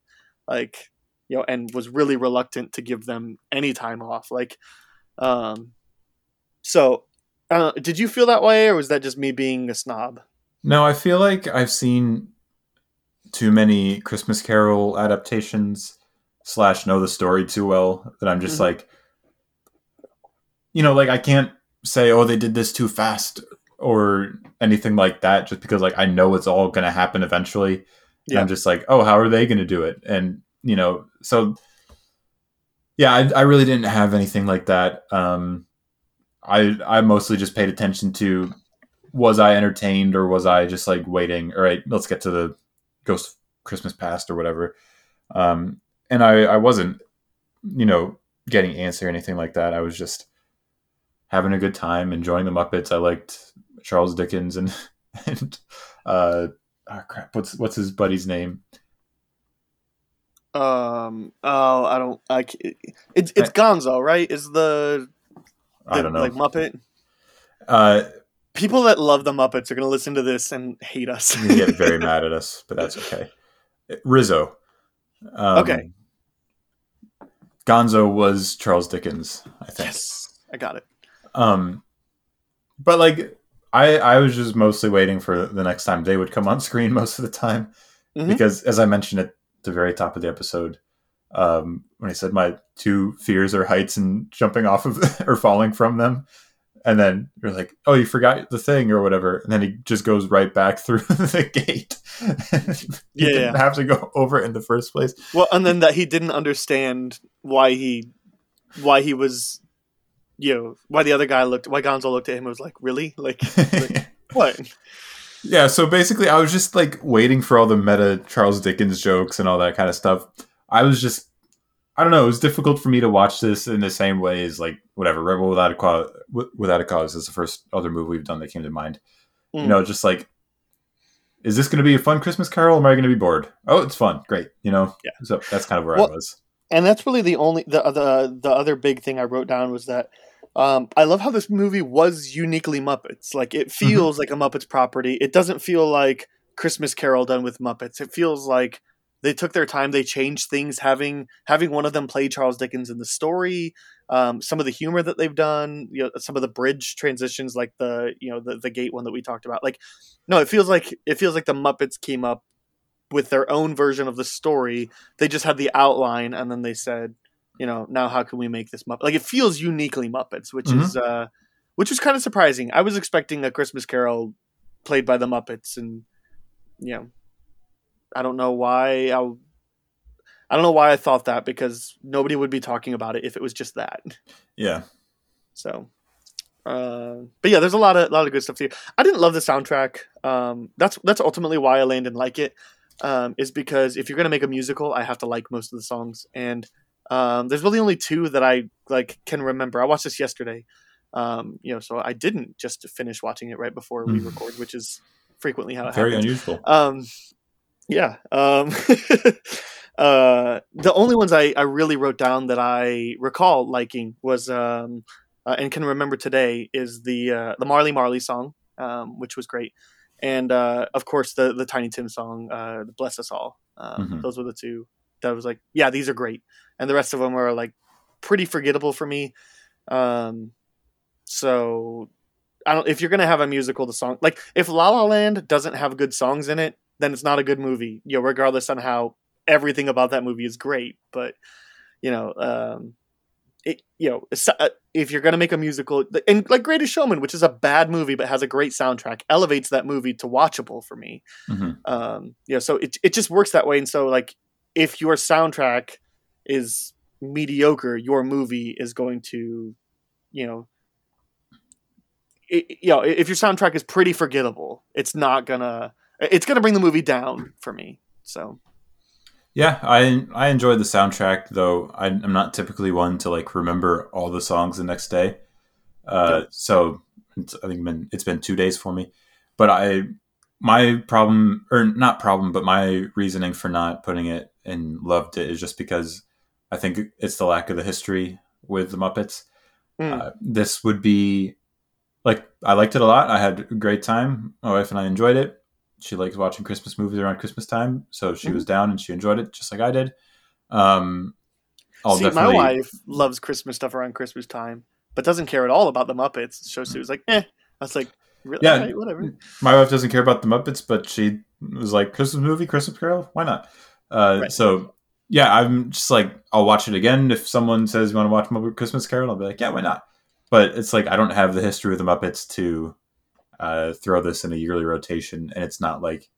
like you know, and was really reluctant to give them any time off. Like, um, so uh, did you feel that way, or was that just me being a snob? No, I feel like I've seen too many Christmas Carol adaptations slash know the story too well that I'm just Mhm. like, you know, like I can't say, oh, they did this too fast or anything like that, just because like I know it's all going to happen eventually. And Yeah. I'm just like, oh, how are they going to do it? And you know, so yeah, I, I really didn't have anything like that. Um, I I mostly just paid attention to was I entertained or was I just like waiting? All right, let's get to the Ghost Christmas Past or whatever. Um, and I I wasn't, you know, getting antsy or anything like that. I was just having a good time, enjoying the Muppets. I liked Charles Dickens and and uh, oh crap, what's what's his buddy's name? Um. Oh, I don't. I. It's it's Gonzo, right? Is the, I don't know. like Muppet. uh, People that love the Muppets are gonna listen to this and hate us. you get very mad at us, but that's okay. Rizzo. Um, Okay. Gonzo was Charles Dickens, I think. yes, I got it. Um, but like, I I was just mostly waiting for the next time they would come on screen most of the time Mhm. because, as I mentioned at the very top of the episode, um, when I said my two fears are heights and jumping off of or falling from them, and then you're like, oh, you forgot the thing or whatever, and then he just goes right back through the gate. you Yeah, didn't have to go over it in the first place. Well, and then that he didn't understand why he, why he was, you know, why the other guy looked, why Gonzo looked at him and was like, really, like, like what? Yeah, so basically, I was just like waiting for all the meta Charles Dickens jokes and all that kind of stuff. I was just, I don't know, it was difficult for me to watch this in the same way as like whatever Rebel Without a Cause. Without a Cause is the first other movie we've done that came to mind. You Mm. know, just like, is this going to be a fun Christmas Carol? Or am I going to be bored? Oh, it's fun, great. You know, Yeah. So that's kind of where Well, I was. and that's really the only the the the other big thing I wrote down was that um, I love how this movie was uniquely Muppets. Like it feels like a Muppets property. It doesn't feel like Christmas Carol done with Muppets. It feels like they took their time. They changed things. Having having one of them play Charles Dickens in the story. Um, some of the humor that they've done. You know, some of the bridge transitions, like the you know the the gate one that we talked about. Like, no, it feels like it feels like the Muppets came up with their own version of the story they just had the outline and then they said you know now how can we make this muppet like it feels uniquely muppets which Mhm. is uh which was kind of surprising i was expecting a christmas carol played by the muppets and you know i don't know why i i don't know why i thought that because nobody would be talking about it if it was just that Yeah. so uh, but yeah there's a lot of lot of good stuff here i didn't love the soundtrack um that's that's ultimately why i landed like it um, is because if you're gonna make a musical, I have to like most of the songs, and um, there's really only two that I like can remember. I watched this yesterday, um, you know, so I didn't just finish watching it right before we Mm. record, which is frequently how it happens. Very happens. unusual. Um, yeah. Um, uh, the only ones I, I really wrote down that I recall liking was um, uh, and can remember today is the uh, the Marley Marley song, um, which was great, and uh, of course the the Tiny Tim song, uh, "Bless Us All." Um, Mhm. Those were the two that was like, yeah, these are great, and the rest of them are like pretty forgettable for me. Um, so I don't. If you're gonna have a musical, the song like if La La Land doesn't have good songs in it, then it's not a good movie. You know, regardless on how everything about that movie is great. But you know, um, it you know, uh, if you're gonna make a musical, and like Greatest Showman, which is a bad movie but has a great soundtrack, elevates that movie to watchable for me. Mhm. Um, you know, so it it just works that way. And so like, if your soundtrack is mediocre, your movie is going to, you know, it, you know, if your soundtrack is pretty forgettable, it's not gonna it's gonna bring the movie down for me. So Yeah, I I enjoyed the soundtrack though. I, I'm not typically one to like remember all the songs the next day. Uh, So it's, I think been, it's been two days for me, but I my problem, or not problem, but my reasoning for not putting it and loved it is just because I think it's the lack of the history with the Muppets. Mm. Uh, this would be like I liked it a lot. I had a great time. My wife and I enjoyed it. She likes watching Christmas movies around Christmas time, so she Mm-hmm. was down and she enjoyed it just like I did. Um, I'll See, my wife loves Christmas stuff around Christmas time, but doesn't care at all about the Muppets. So she was like, "Eh." I was like, "Really? Yeah. Alright, whatever." my wife doesn't care about the Muppets, but she was like, Christmas movie, Christmas Carol, why not? Uh, Right. So yeah, I'm just like, I'll watch it again if someone says you want to watch Muppet Christmas Carol. I'll be like, yeah, why not? But it's like I don't have the history of the Muppets to uh, throw this in a yearly rotation, and it's not like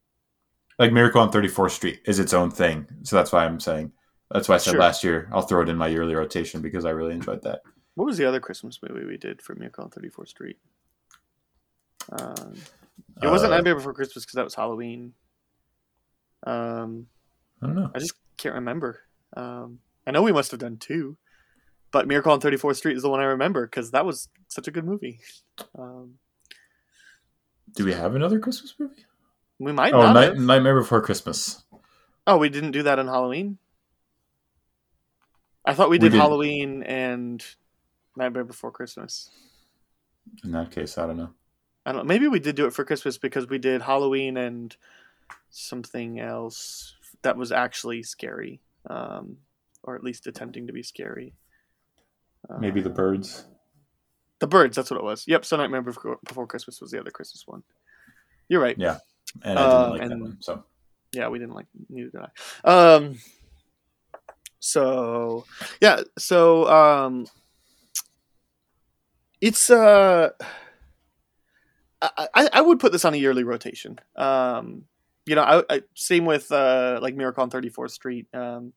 like Miracle on 34th Street is its own thing. So that's why I'm saying that's why I said Sure. last year I'll throw it in my yearly rotation because I really enjoyed that. What was the other Christmas movie we did for Miracle on 34th Street? Um, it wasn't Uh, Nightmare Before Christmas because that was Halloween. Um, I don't know. I just can't remember. Um, I know we must have done two, but Miracle on 34th Street is the one I remember because that was such a good movie. Um, Do we have another Christmas movie? we might Oh, not. Night. Nightmare Before Christmas. Oh, we didn't do that on Halloween. I thought we We did didn't. Halloween and Nightmare Before Christmas. In that case, I don't know. I don't. Maybe we did do it for Christmas because we did Halloween and something else that was actually scary, um, or at least attempting to be scary. Maybe the Uh, birds. The birds. That's what it was. Yep. So Nightmare Before, Before Christmas was the other Christmas one. You're right. Yeah. And I didn't Uh, like that one. So yeah, we didn't like neither did I. Um so yeah, so um it's uh I, I I would put this on a yearly rotation. Um you know, I, I same with uh like Miracle on 34th Street. Um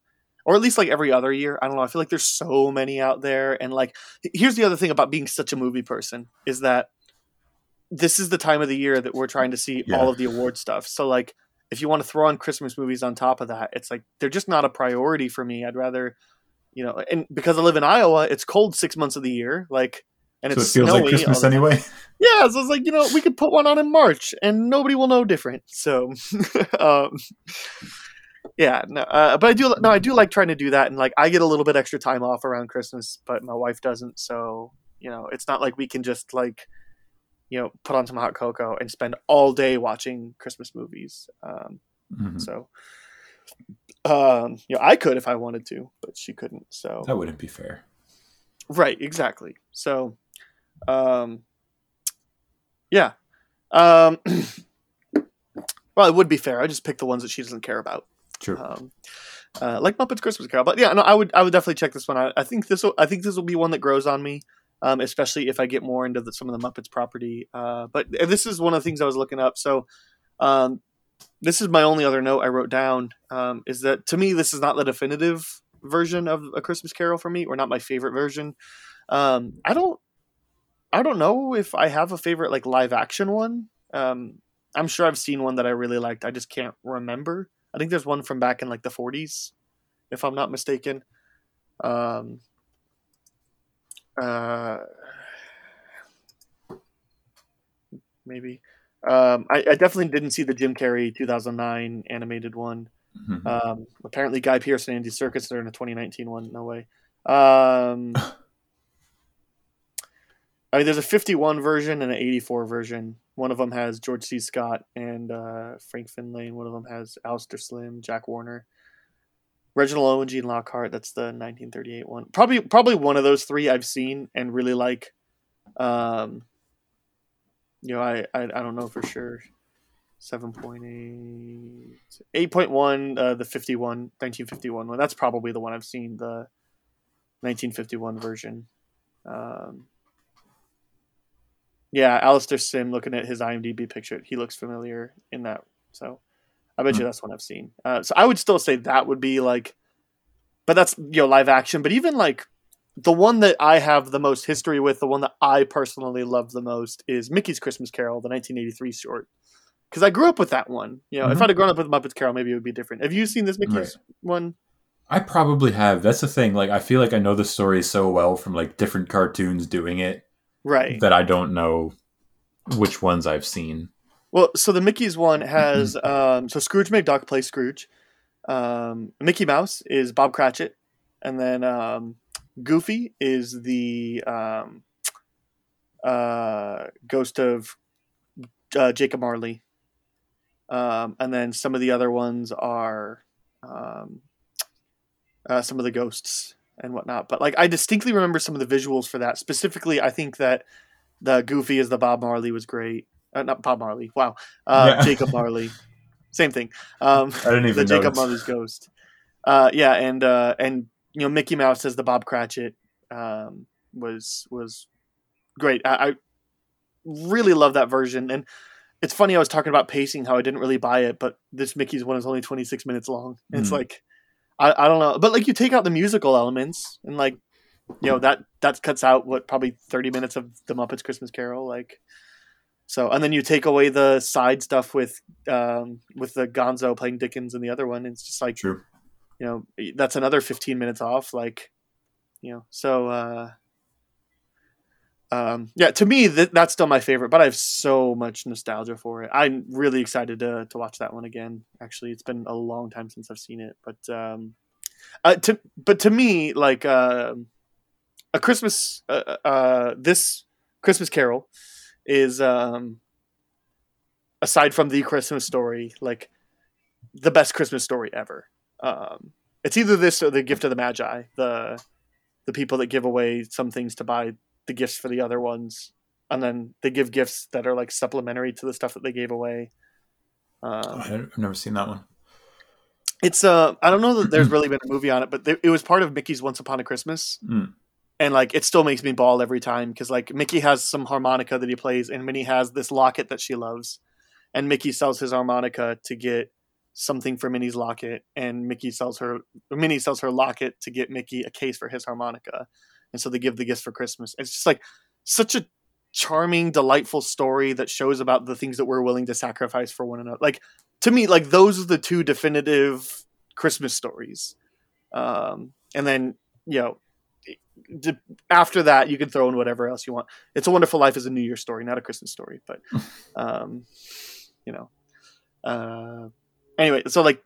or at least like every other year. I don't know. I feel like there's so many out there and like here's the other thing about being such a movie person is that this is the time of the year that we're trying to see Yeah. all of the award stuff. So like if you want to throw on Christmas movies on top of that, it's like they're just not a priority for me. I'd rather, you know, and because I live in Iowa, it's cold six months of the year, like, and so it it's feels snowy like Christmas all the time. anyway. Yeah, so it's like you know we could put one on in March and nobody will know different. So, um, yeah, no, uh, but I do no, I do like trying to do that, and like I get a little bit extra time off around Christmas, but my wife doesn't. So you know, it's not like we can just like you know put on some hot cocoa and spend all day watching Christmas movies. Um, Mhm. so, um, you know, I could if I wanted to, but she couldn't. So That wouldn't be fair. Right, exactly. So, um, yeah. Um, well, it would be fair. I just pick the ones that she doesn't care about. True. Um, uh, like Muppets Christmas Carol, but yeah, no, I would, I would definitely check this one out. I think this will, I think this will be one that grows on me, um, especially if I get more into the, some of the Muppets property. Uh, but this is one of the things I was looking up. So, um, this is my only other note I wrote down. Um, is that to me, this is not the definitive version of a Christmas Carol for me, or not my favorite version. Um, I don't, I don't know if I have a favorite like live action one. Um, I'm sure I've seen one that I really liked. I just can't remember. I think there's one from back in like the 40s, if I'm not mistaken. Um, uh, maybe. Um, I, I definitely didn't see the Jim Carrey 2009 animated one. Mhm. Um, apparently, Guy Pearce and Andy Serkis are in a 2019 one. No way. Um, I mean, there's a 51 version and an 84 version. One of them has George C. Scott and uh, Frank Finlay. and One of them has Alastair Sim, Jack Warner, Reginald Owen, Gene Lockhart. That's the 1938 one. Probably, probably one of those three I've seen and really like. Um, you know, I, I, I don't know for sure. 7.8 8.1 uh, the 51 1951 one that's probably the one i've seen the 1951 version um, yeah Alastair Sim looking at his IMDb picture he looks familiar in that so I bet you that's one I've seen uh, so I would still say that would be like but that's you know live action but even like the one that I have the most history with the one that I personally love the most is Mickey's Christmas Carol the 1983 short because I grew up with that one. You know, if Mhm. I'd have grown up with Muppets Carol, maybe it would be different. Have you seen this Mickey's Right. one? I probably have. That's the thing. Like, I feel like I know the story so well from like different cartoons doing it Right. that I don't know which ones I've seen. Well, so the Mickey's one has um, so Scrooge McDuck plays Scrooge. Um, Mickey Mouse is Bob Cratchit, and then um, Goofy is the um, uh, ghost of uh, Jacob Marley. Um, and then some of the other ones are um, uh, some of the ghosts and whatnot. But like I distinctly remember some of the visuals for that. Specifically, I think that the Goofy as the Bob Marley was great. Uh, not Bob Marley. Wow, uh, Yeah. Jacob Marley. Same thing. Um, I didn't even the Jacob notice. Marley's ghost. Uh, yeah, and uh, and you know Mickey Mouse as the Bob Cratchit um, was was great. I, I really love that version, and it's funny. I was talking about pacing, how I didn't really buy it, but this Mickey's one is only twenty six minutes long. And It's Hmm. like I, I don't know, but like you take out the musical elements, and like you know that that cuts out what probably thirty minutes of the Muppets Christmas Carol, like. So and then you take away the side stuff with um, with the Gonzo playing Dickens and the other one. It's just like True. you know that's another 15 minutes off like you know so uh um yeah to me th- that's still my favorite but i have so much nostalgia for it. I'm really excited to to watch that one again. Actually it's been a long time since i've seen it but um uh, to but to me like uh, a christmas uh, uh this christmas carol is um aside from the christmas story like the best christmas story ever. Um, it's either this or the gift of the magi the the people that give away some things to buy the gifts for the other ones. And then they give gifts that are like supplementary to the stuff that they gave away. Oh, um, I- I've never seen that one. it's uh i don't know that there's really been a movie on it but it was part of mickey's once upon a christmas. Mm. and like it still makes me bawl every time because like mickey has some harmonica that he plays and minnie has this locket that she loves. And mickey sells his harmonica to get something for minnie's locket and mickey sells her minnie sells her locket to get mickey a case for his harmonica and so they give the gifts for christmas. It's just like such a charming delightful story that shows about the things that we're willing to sacrifice for one another. Like to me like those are the two definitive christmas stories. Um and then you know d- after that you can throw in whatever else you want. It's a wonderful life is a new Year story not a christmas story but um you know uh anyway so like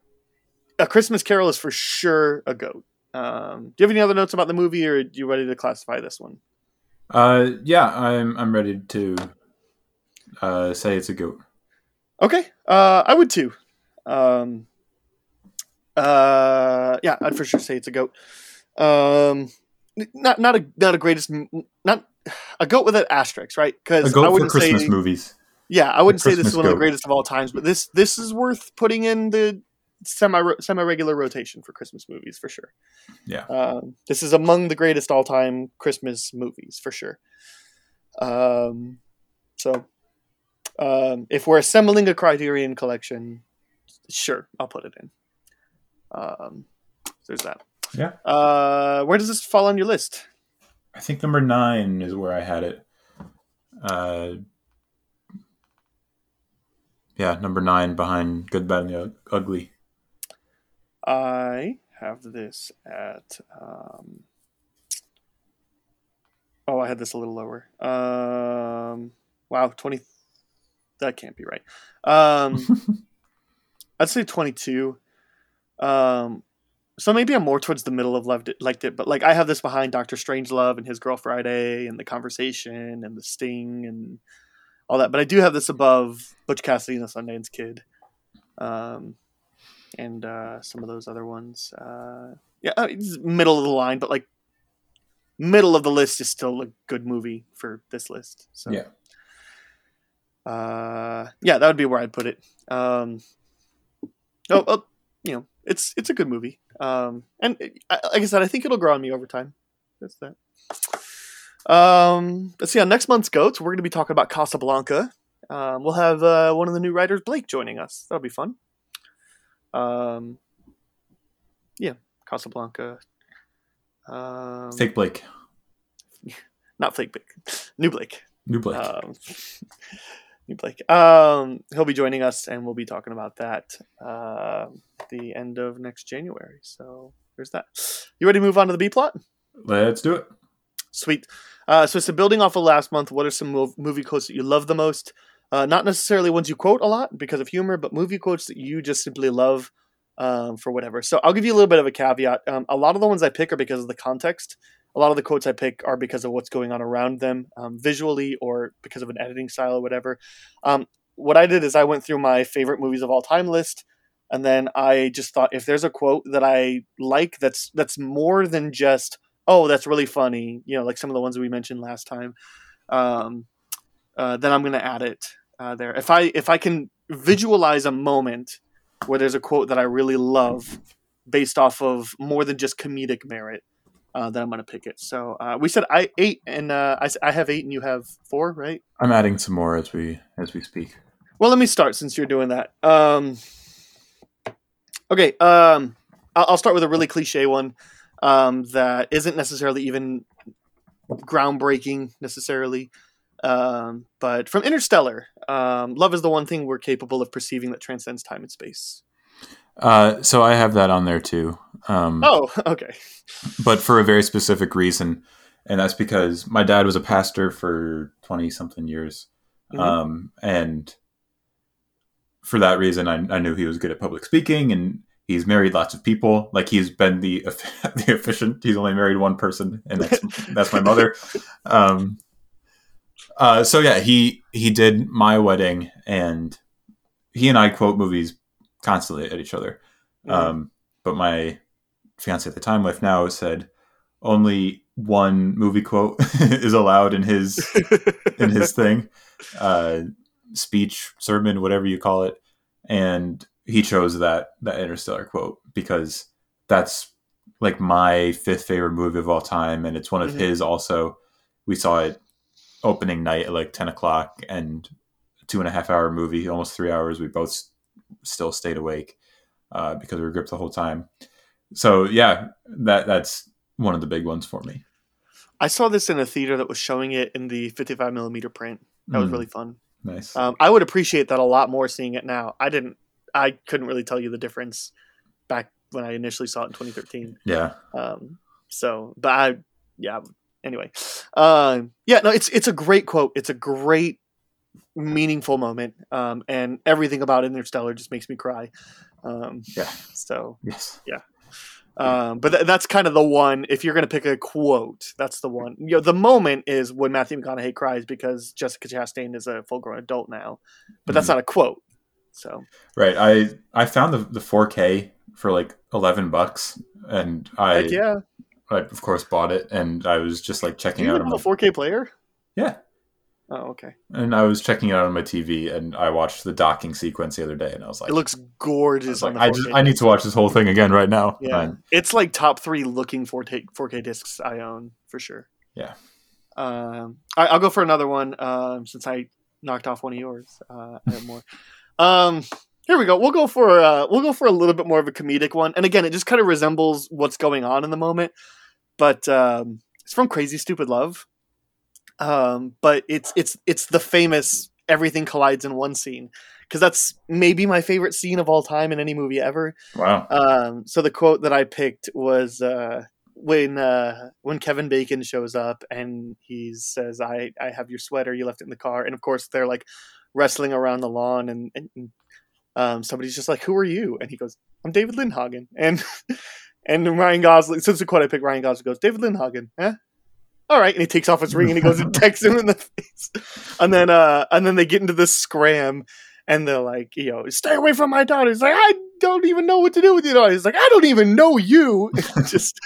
a christmas carol is for sure a goat um do you have any other notes about the movie or are you ready to classify this one Uh, yeah, I'm I'm ready to uh, say it's a goat. Okay, uh, I would too. Um, uh, yeah, I'd for sure say it's a goat. Um, not not a not a greatest not a goat with an asterisk, right? A Because I for wouldn't Christmas say movies. yeah, I wouldn't say this is one of the greatest of all times, but this this is worth putting in the semi semi regular rotation for Christmas movies for sure. Yeah. um, this is among the greatest all time Christmas movies for sure. Um, so um, if we're assembling a Criterion collection, sure, I'll put it in. Um, there's that. Yeah. Uh, where does this fall on your list? I think number nine is where I had it. Uh, yeah, number nine behind Good, Bad, and the Ugly. I have this at. Um, oh, I had this a little lower. Um, wow, twenty. That can't be right. Um, I'd say twenty-two. Um, so maybe I'm more towards the middle of loved it, liked it, but like I have this behind Doctor Strangelove and His Girl Friday and the Conversation and the Sting and all that. But I do have this above Butch Cassidy and the Sundance Kid. Um, and uh, some of those other ones. Uh, yeah, uh, it's middle of the line, but like middle of the list is still a good movie for this list. So Yeah. uh, yeah, that would be where I'd put it. Um, oh, oh, you know, it's it's a good movie. Um, and it, like I said, I think it'll grow on me over time. That's that. Um, let's see. On next month's goats, we're going to be talking about Casablanca. Um, we'll have uh, one of the new writers, Blake, joining us. That'll be fun. Um, yeah, Casablanca. Um, Fake Blake. not fake Blake, new Blake. New Blake. Um, new Blake. Um, he'll be joining us, and we'll be talking about that uh, the end of next January. So there's that. You ready to move on to the B plot? Let's do it. Sweet. Uh, so, so building off of last month, what are some mov- movie quotes that you love the most? Uh, not necessarily ones you quote a lot because of humor, but movie quotes that you just simply love um, for whatever. So I'll give you a little bit of a caveat. Um, a lot of the ones I pick are because of the context. A lot of the quotes I pick are because of what's going on around them um, visually or because of an editing style or whatever. Um, what I did is I went through my favorite movies of all time list, and then I just thought if there's a quote that I like that's that's more than just oh that's really funny, you know, like some of the ones we mentioned last time, um, uh, then I'm gonna add it uh, there. If I if I can visualize a moment where there's a quote that I really love based off of more than just comedic merit, uh, then I'm gonna pick it. So uh, we said I eight and uh, I, I have eight and you have four, right? I'm adding some more as we as we speak. Well, let me start since you're doing that. Um, okay, um, I'll, I'll start with a really cliche one um, that isn't necessarily even groundbreaking necessarily. Um, but from Interstellar, um, love is the one thing we're capable of perceiving that transcends time and space. Uh, so I have that on there too. Um, Oh, okay. but for a very specific reason, and that's because my dad was a pastor for twenty something years, Mhm. um, and for that reason, I, I knew he was good at public speaking, and he's married lots of people. Like he's been the the efficient. He's only married one person, and that's that's my mother. Um, uh, so yeah, he he did my wedding, and he and I quote movies constantly at each other. Mhm. Um, but my fiance at the time, wife now, said only one movie quote is allowed in his in his thing, uh, speech, sermon, whatever you call it, and he chose that that Interstellar quote because that's like my fifth favorite movie of all time, and it's one of Mhm. his. Also, we saw it opening night at like ten o'clock, and two and a half hour movie, almost three hours. We both still stayed awake uh, because we were gripped the whole time. So yeah, that that's one of the big ones for me. I saw this in a theater that was showing it in the 55 millimeter print. That was Mm, really fun. nice. Um, I would appreciate that a lot more seeing it now. I didn't. I couldn't really tell you the difference back when I initially saw it in 2013. yeah, Um, so, but I, yeah. Anyway, um, yeah. No, it's it's a great quote. It's a great, meaningful moment. Um, and everything about Interstellar just makes me cry. Um, Yeah. So, yes. um, but th- that's kind of the one. If you're going to pick a quote, that's the one. You know, the moment is when Matthew McConaughey cries because Jessica Chastain is a full grown adult now. But that's Mhm. not a quote. So Right. I I found the the 4K for like 11 bucks, and I heck yeah. I of course bought it, and I was just like checking you out on have a 4K player? yeah, Oh, okay. and I was checking it out on my TV, and I watched the docking sequence the other day, and I was like, It looks I, gorgeous on like, the 4K. I just I need to watch this whole thing again right now. Yeah, it's like top three looking 4K 4K discs I own for sure. Yeah. Um, I, I'll go for another one um, since I knocked off one of yours. Uh, I have more. um, here we go. We'll go for uh, we'll go for a little bit more of a comedic one, and again, it just kind of resembles what's going on in the moment, but um, it's from Crazy Stupid Love. Um, but it's it's it's the famous everything collides in one scene because that's maybe my favorite scene of all time in any movie ever. wow. Um, so the quote that I picked was uh, when uh, when Kevin Bacon shows up and he says, "I I have your sweater. You left it in the car." And of course, they're like wrestling around the lawn, and, and um, somebody's just like, "Who are you?" And he goes, "I'm David Lindhagen." And and Ryan Gosling, since the quote I picked, Ryan Gosling goes, "David Lindhagen, huh?" All right, and he takes off his ring and he goes and texts him in the face, and then uh, and then they get into this scram, and they're like, you know, stay away from my daughter. He's like, I don't even know what to do with your daughter. He's like, I don't even know you. Just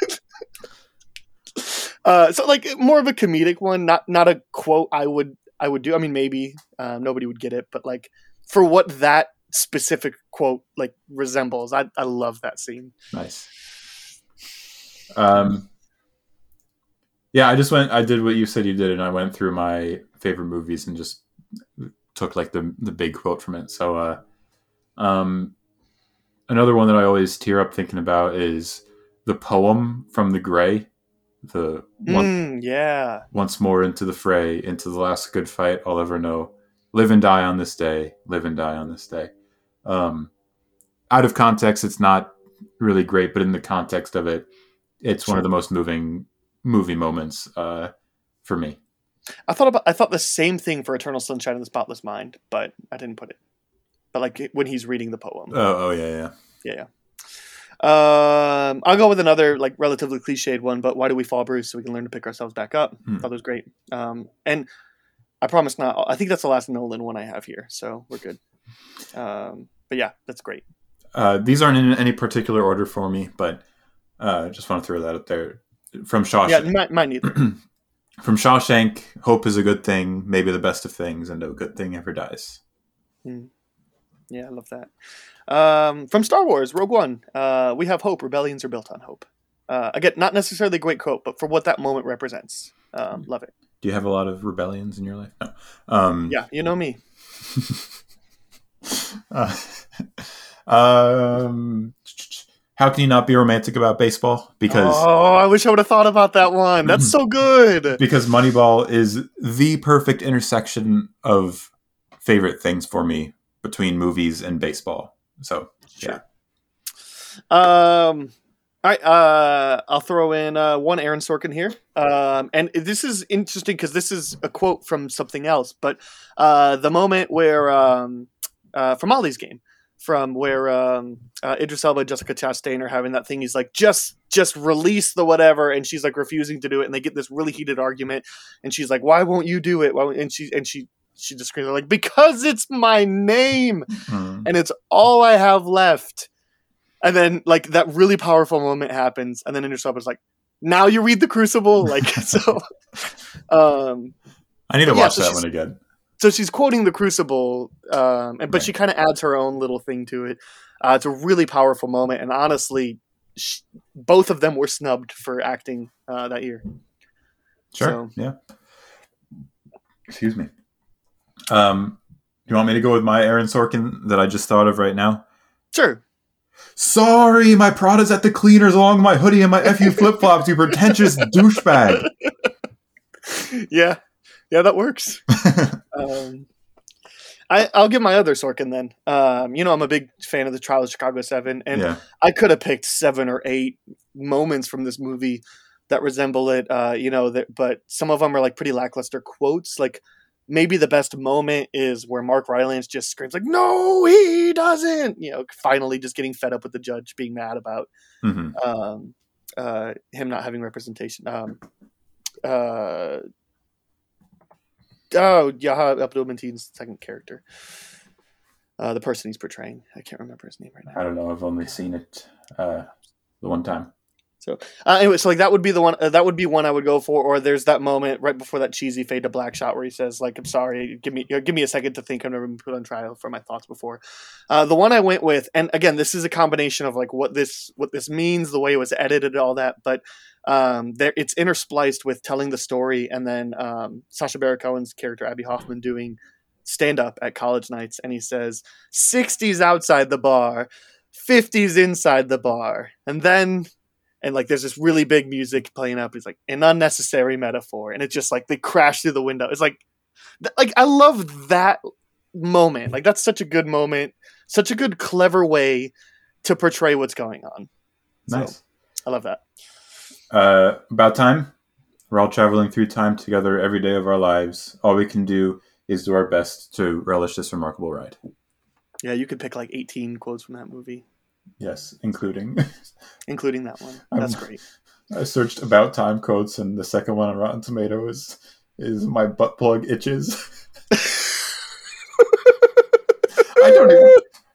uh, so like more of a comedic one, not not a quote I would I would do. I mean, maybe um, nobody would get it, but like for what that specific quote like resembles, I I love that scene. Nice. Um, yeah, I just went. I did what you said you did, and I went through my favorite movies and just took like the the big quote from it. So, uh, um, another one that I always tear up thinking about is the poem from The Grey. The one, Mm, yeah, once more into the fray, into the last good fight I'll ever know. Live and die on this day. Live and die on this day. Um, out of context, it's not really great, but in the context of it, it's one of the most moving movie moments uh, for me. I thought about I thought the same thing for Eternal Sunshine of the Spotless Mind, but I didn't put it. But like when he's reading the poem. Oh, oh yeah, yeah. Yeah, yeah. Um, I'll go with another like relatively cliched one, but why do we fall, Bruce? So we can learn to pick ourselves back up. Hmm. Thought it was great. Um, and I promise not. I think that's the last Nolan one I have here, so we're good. Um, but yeah, that's great. Uh, these aren't in any particular order for me, but uh, just want to throw that out there. From Shawshank, Yeah, mine, mine neither. from Shawshank, hope is a good thing, maybe the best of things, and no good thing ever dies. Yeah, I love that. Um, from Star Wars, Rogue One, uh, we have hope. Rebellions are built on hope. Uh, again, not necessarily a great quote, but for what that moment represents, um, love it. Do you have a lot of rebellions in your life? No. Um, Yeah, you know me. Uh, um, how can you not be romantic about baseball? Because oh, I wish I would have thought about that one. That's so good. because Moneyball is the perfect intersection of favorite things for me between movies and baseball. So yeah, Um, all right, uh, I'll throw in uh, one Aaron Sorkin here. Um, and this is interesting because this is a quote from something else, but uh, the moment where um, uh, from Molly's game, from where um, uh, Idris Elba and Jessica Chastain are having that thing. He's like, just just release the whatever, and she's like refusing to do it, and they get this really heated argument, and she's like, why won't you do it? Why and she and she she just screams like, because it's my name Hmm. and it's all I have left. And then like that really powerful moment happens, and then Idris Elba's like, "Now you read the Crucible." Like so, um, I need to Yeah, watch so that one again. So she's quoting the Crucible, um, and but Right. she kind of adds her own little thing to it. Uh, it's a really powerful moment, and honestly, sh- both of them were snubbed for acting uh, that year. Sure. So- Yeah. Excuse me. Um, do you want me to go with my Aaron Sorkin that I just thought of right now? Sure, Sorry, my Prada's at the cleaners along with my hoodie and my FU flip flops, you pretentious douchebag. yeah, yeah, that works. um, I, I'll give my other Sorkin then. Um, you know, I'm a big fan of the Trial of Chicago Seven, and yeah. I could have picked seven or eight moments from this movie that resemble it. Uh, you know, that, but some of them are like pretty lackluster quotes. Like maybe the best moment is where Mark Rylance just screams like, "No, he doesn't!" You know, finally just getting fed up with the judge being mad about hmm um, uh, him not having representation. Um, uh, oh, Yahya Abdul Mateen's second character, uh, the person he's portraying. I can't remember his name right now. I don't know. I've only seen it uh, the one time. Uh, anyway, so like that would be the one. Uh, that would be one I would go for. Or there's that moment right before that cheesy fade to black shot where he says, "Like, I'm sorry, give me uh, give me a second to think. I've never been put on trial for my thoughts before." Uh, the one I went with, and again, this is a combination of like what this what this means, the way it was edited, all that, but um, there it's interspliced with telling the story, and then um, Sacha Baron Cohen's character Abbie Hoffman doing stand up at college nights, and he says, "60s outside the bar." 50s inside the bar and then and like there's this really big music playing up. It's like an unnecessary metaphor, and it's just like they crash through the window. It's like, th- like I love that moment. Like that's such a good moment, such a good, clever way to portray what's going on. So, Nice. I love that. Uh, about time. We're all traveling through time together every day of our lives. All we can do is do our best to relish this remarkable ride. Yeah, you could pick like 18 quotes from that movie, Yes, including including that one. That's great. I searched about time quotes, and the second one on Rotten Tomatoes is my butt plug itches. I don't even.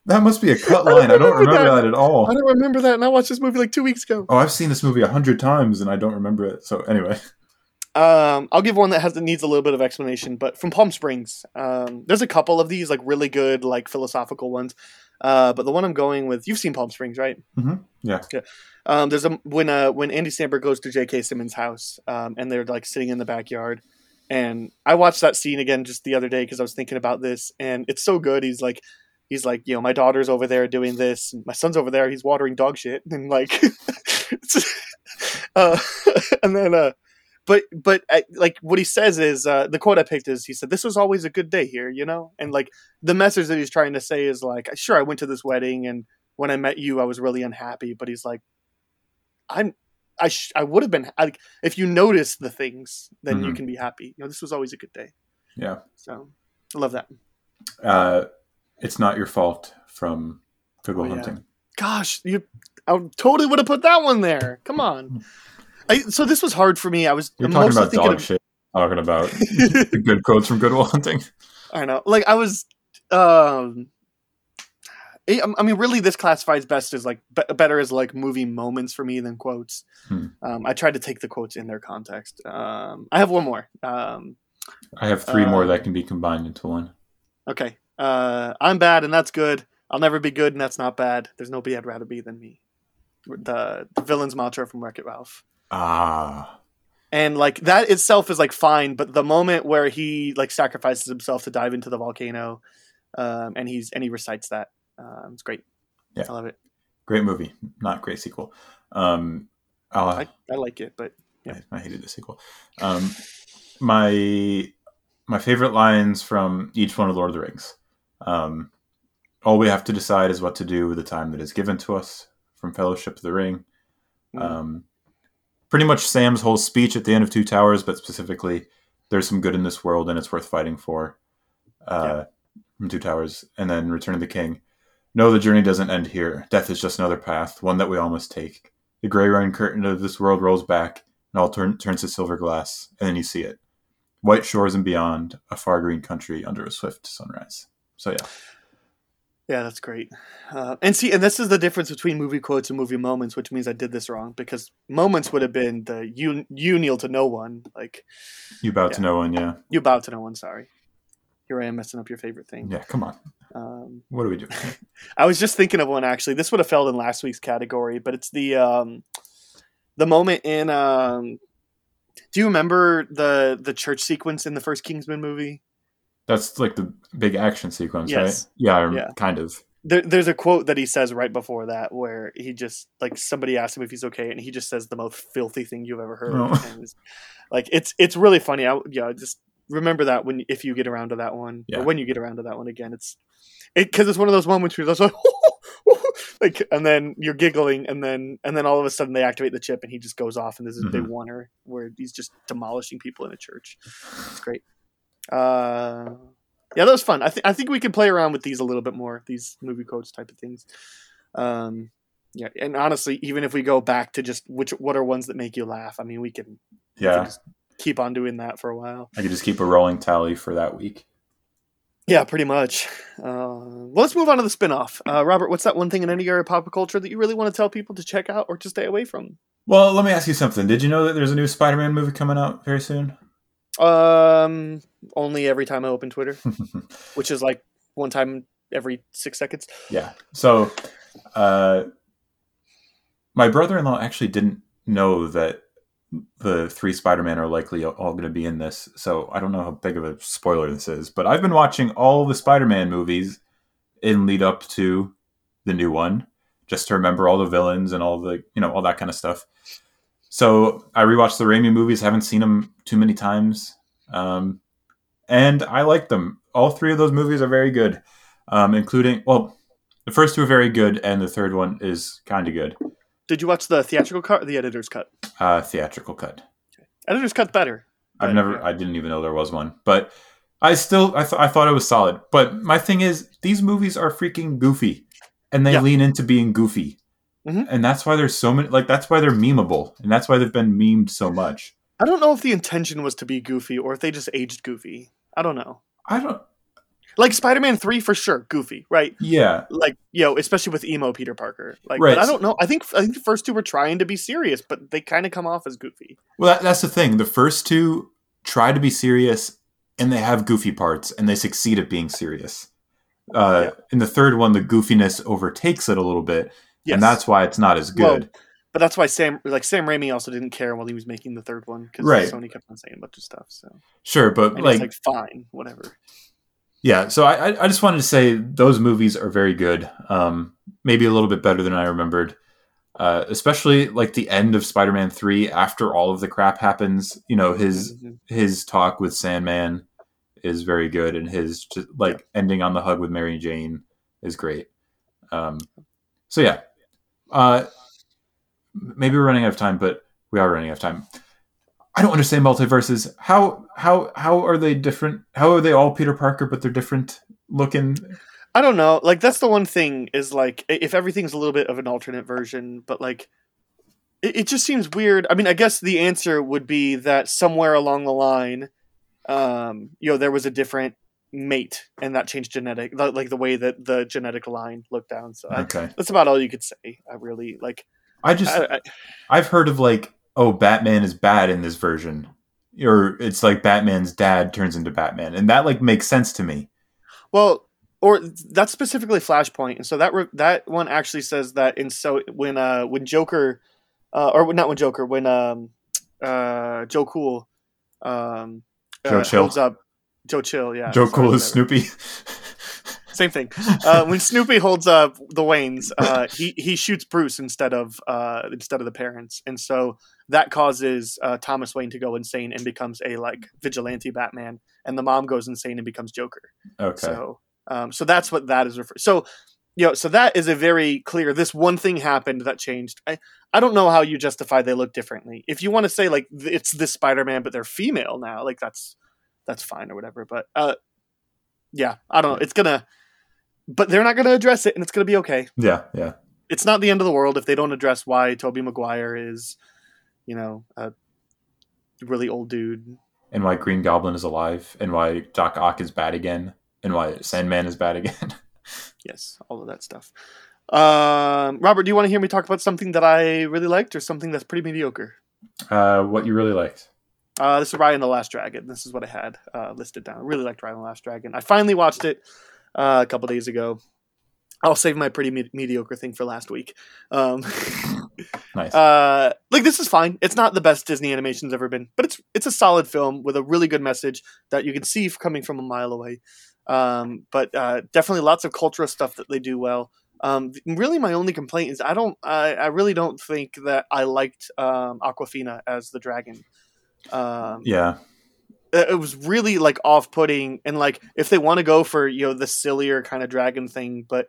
That must be a cut line. I don't remember remember that. that at all. I don't remember that, and I watched this movie like two weeks ago. Oh, I've seen this movie a hundred times, and I don't remember it. So anyway, Um, I'll give one that has needs a little bit of explanation, but from Palm Springs, um, there's a couple of these like really good like philosophical ones. Uh, but the one I'm going with, you've seen Palm Springs, right? Mhm. Yeah. Yeah. Um, there's a when uh when Andy Samberg goes to J.K. Simmons' house, um, and they're like sitting in the backyard, and I watched that scene again just the other day because I was thinking about this, and it's so good. He's like. He's like, you know, my daughter's over there doing this. And my son's over there. He's watering dog shit, and like, uh, and then, uh, but but I, like what he says is uh, the quote I picked is he said this was always a good day here, you know, and like the message that he's trying to say is like sure I went to this wedding and when I met you I was really unhappy, but he's like I'm I sh- I would have been like if you notice the things, then you Mhm. can be happy. You know, this was always a good day. Yeah. So I love that. Uh, it's not your fault from Good Will Oh, yeah. Hunting. Gosh, you I totally would have put that one there. Come on. I, so this was hard for me. I was You're talking about dog of, shit. Talking about the good quotes from Good Will Hunting. I know. Like I was um I mean, really, this classifies best as like be- better as like movie moments for me than quotes. Hmm. Um, I tried to take the quotes in their context. Um, I have one more. Um, I have three more Uh, that can be combined into one. okay, uh, I'm bad and that's good. I'll never be good and that's not bad. There's nobody I'd rather be than me. The the villain's mantra from Wreck It Ralph. Ah, and like that itself is like fine but the moment where he like sacrifices himself to dive into the volcano um, and he's and he recites that um, it's great Yeah. i love it great movie, not great sequel. Um, I'll, I, I like it but I, I hated the sequel. Um, my my favorite lines from each one of Lord of the Rings. Um, all we have to decide is what to do with the time that is given to us from Fellowship of the Ring. Mm. Um, pretty much Sam's whole speech at the end of Two Towers, but specifically, there's some good in this world and it's worth fighting for. Uh, From Two Towers, and then Return of the King. No, the journey doesn't end here. Death is just another path, one that we all must take. The gray rain curtain of this world rolls back, and all turn, turns to silver glass, and then you see it. White shores and beyond, a far green country under a swift sunrise. So yeah, yeah that's great uh, and see and this is the difference between movie quotes and movie moments which means i did this wrong because moments would have been the you you kneel to no one like you bow to no one. Yeah, you bow to no one sorry here i am messing up your favorite thing yeah. Come on, um, what do we do? I was just thinking of one actually. This would have fell in last week's category, but it's the um, the moment in. Um, do you remember the the church sequence in the first Kingsman movie? That's like the big action sequence, Yes. right? Yeah, Yeah. kind of. There, there's a quote that he says right before that where he just like somebody asks him if he's okay, and he just says the most filthy thing you've ever heard. Oh. And it's, like it's it's really funny. I yeah, just remember that when if you get around to that one, Yeah. or when you get around to that one again, it's it because it's one of those moments where you're just like. like and then you're giggling and then and then all of a sudden they activate the chip and he just goes off and there's this big mm-hmm. oner where he's just demolishing people in a church it's great uh yeah that was fun. I think i think we can play around with these a little bit more these movie quotes type of things. Um yeah and honestly even if we go back to just which what are ones that make you laugh i mean we can, we can Yeah, just keep on doing that for a while. I could just keep a rolling tally for that week. yeah pretty much. Uh well let's move on to the spin-off. Uh robert what's that one thing in any area of pop culture that you really want to tell people to check out or to stay away from? Well, let me ask you something. Did you know that there's a new Spider-Man movie coming out very soon? Um, only every time I open Twitter, which is like one time every six seconds. Yeah. So, uh, my brother-in-law actually didn't know that the three Spider-Man are likely all going to be in this. So I don't know how big of a spoiler this is, but I've been watching all the Spider-Man movies in lead up to the new one, just to remember all the villains and all the you know all that kind of stuff. So I rewatched the Raimi movies. Haven't seen them too many times, um, and I like them. All three of those movies are very good, um, including well, the first two are very good, and the third one is kind of good. Did you watch the theatrical cut or the editor's cut? Uh, theatrical cut. Editor's cut better. I've never, yeah. I didn't even know there was one, but I still, I, th- I thought it was solid. But my thing is, these movies are freaking goofy, and they Yeah. lean into being goofy, Mhm. and that's why there's so many. Like that's why they're memeable, and that's why they've been memed so much. I don't know if the intention was to be goofy or if they just aged goofy. I don't know. I don't. Like Spider-Man Three for sure, goofy, right? Yeah, Like you know, especially with emo Peter Parker. Like, Right. but I don't know. I think I think the first two were trying to be serious, but they kind of come off as goofy. Well, that, that's the thing. The first two try to be serious, and they have goofy parts, and they succeed at being serious. Uh, Yeah. In the third one, the goofiness overtakes it a little bit, Yes. and that's why it's not as Well, good. But that's why Sam, like Sam Raimi, also didn't care while he was making the third one because Right. Sony kept on saying a bunch of stuff. So sure, but and like, like fine, whatever. yeah. So I, I- just wanted to say those movies are very good. Um, maybe a little bit better than I remembered. Uh, especially like the end of Spider-Man Three, after all of the crap happens. You know, his Mhm. his talk with Sandman is very good, and his just, like ending on the hug with Mary Jane is great. Um, so yeah, uh, maybe we're running out of time, but we are running out of time. I don't understand multiverses. How how how are they different? How are they all Peter Parker, but they're different looking? I don't know. Like that's the one thing is like if everything's a little bit of an alternate version, but like it, it just seems weird. I mean, I guess the answer would be that somewhere along the line, um, you know, there was a different mate, and that changed genetic, the- like the way that the genetic line looked down. So I, Okay, that's about all you could say. I really like. I just I, I, I've heard of like oh Batman is bad in this version, or it's like Batman's dad turns into Batman, and that like makes sense to me. Well, or that's specifically Flashpoint, and so that re- that one actually says that. And so when uh when Joker, uh, or not when Joker, when um uh Joe Cool, um Joe uh, Chill. holds up Joe Chill, yeah, Joe Cool is. Snoopy. Same thing. Uh, when Snoopy holds up the Waynes, uh, he he shoots Bruce instead of uh, instead of the parents, and so that causes uh, Thomas Wayne to go insane and becomes a like vigilante Batman, and the mom goes insane and becomes Joker. Okay. So, um, so that's what that is referred. So, you know, so that is a very clear. This one thing happened that changed. I, I don't know how you justify they look differently. If you want to say like it's this Spider-Man, but they're female now, like that's that's fine or whatever. But uh, yeah, I don't know. It's gonna, but they're not gonna address it, and it's gonna be okay. yeah, yeah. It's not the end of the world if they don't address why Tobey Maguire is, you know, a really old dude. And why Green Goblin is alive, and why Doc Ock is bad again, and why Sandman is bad again. Yes, all of that stuff. Um, Robert, do you want to hear me talk about something that I really liked or something that's pretty mediocre? uh, what you really liked? Uh, this is Raya and the Last Dragon. This is what I had uh, listed down. I really liked Raya and the Last Dragon. I finally watched it uh, a couple days ago. I'll save my pretty me- mediocre thing for last week. Um, Nice. uh, like this is fine. It's not the best Disney animation's ever been, but it's it's a solid film with a really good message that you can see coming from a mile away. Um, but uh, definitely lots of cultural stuff that they do well. Um, really, my only complaint is I don't. I, I really don't think that I liked um, Awkwafina as the dragon. Um, yeah. it was really like off-putting and like if they want to go for you know the sillier kind of dragon thing but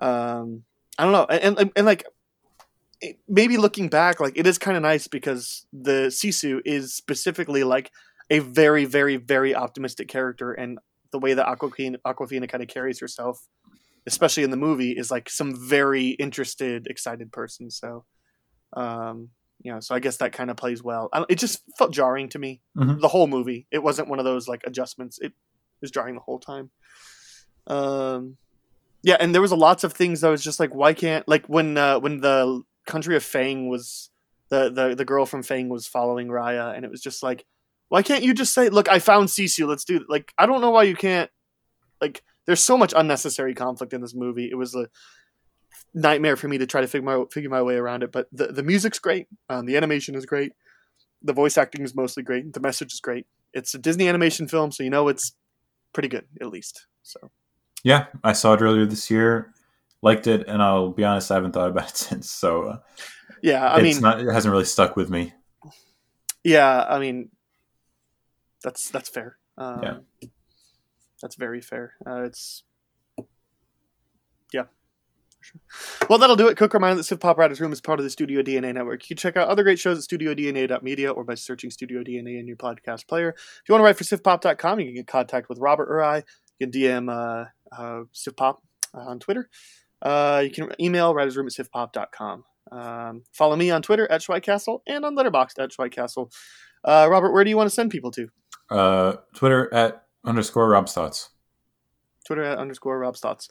um i don't know and and, and like it, maybe looking back like it is kind of nice because the sisu is specifically like a very very very optimistic character and the way that awkwafina awkwafina kind of carries herself especially in the movie is like some very interested excited person so um you know so i guess that kind of plays well. I it just felt jarring to me. Mhm. the whole movie. It wasn't one of those like adjustments. It was jarring the whole time. Um yeah and there was a lots of things that was just like why can't like when uh when the country of fang was the the, the girl from fang was following raya and it was just like why can't you just say look i found sisu let's do it like i don't know why you can't like there's so much unnecessary conflict in this movie. It was a nightmare for me to try to figure my figure my way around it but the, the music's great um, the animation is great the voice acting is mostly great the message is great it's a disney animation film so you know it's pretty good at least so Yeah, I saw it earlier this year, liked it, and I'll be honest, I haven't thought about it since. So uh, yeah i it's mean not, it hasn't really stuck with me. yeah i mean that's that's fair um, Yeah. that's very fair uh, it's Sure. Well, that'll do it. Quick reminder that Civ Pop Writers Room is part of the Studio DNA network. You can check out other great shows at studiodna.media or by searching Studio DNA in your podcast player. If you want to write for civpop.com, you can get in contact with Robert or I. You can DM uh, uh, CivPop uh, on Twitter. Uh, you can email writersroom at civpop.com. Um, follow me on Twitter at Schweikastle and on Letterboxd at Schweikastle. Uh, Robert, where do you want to send people to? Uh, Twitter at underscore Rob's thoughts. Twitter at underscore Rob's thoughts.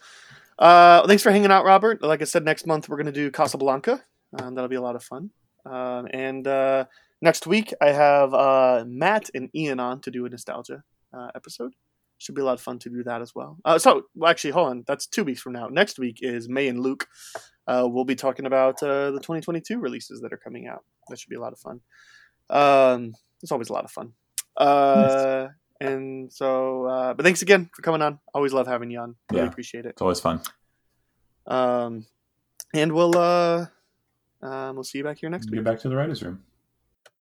Uh, thanks for hanging out, Robert. Like I said, next month we're going to do Casablanca. Um, that'll be a lot of fun. Um, and uh, next week I have uh, Matt and Ian on to do a nostalgia uh, episode. Should be a lot of fun to do that as well. Uh, so, well, actually, hold on. That's two weeks from now. Next week is May and Luke. Uh, we'll be talking about uh, the 2022 releases that are coming out. That should be a lot of fun. Um, it's always a lot of fun. Uh, And so, uh, but thanks again for coming on. Always love having you on. Really Yeah. appreciate it. It's always fun. Um, and we'll uh, um, we'll see you back here next week. Get back to the writers' room.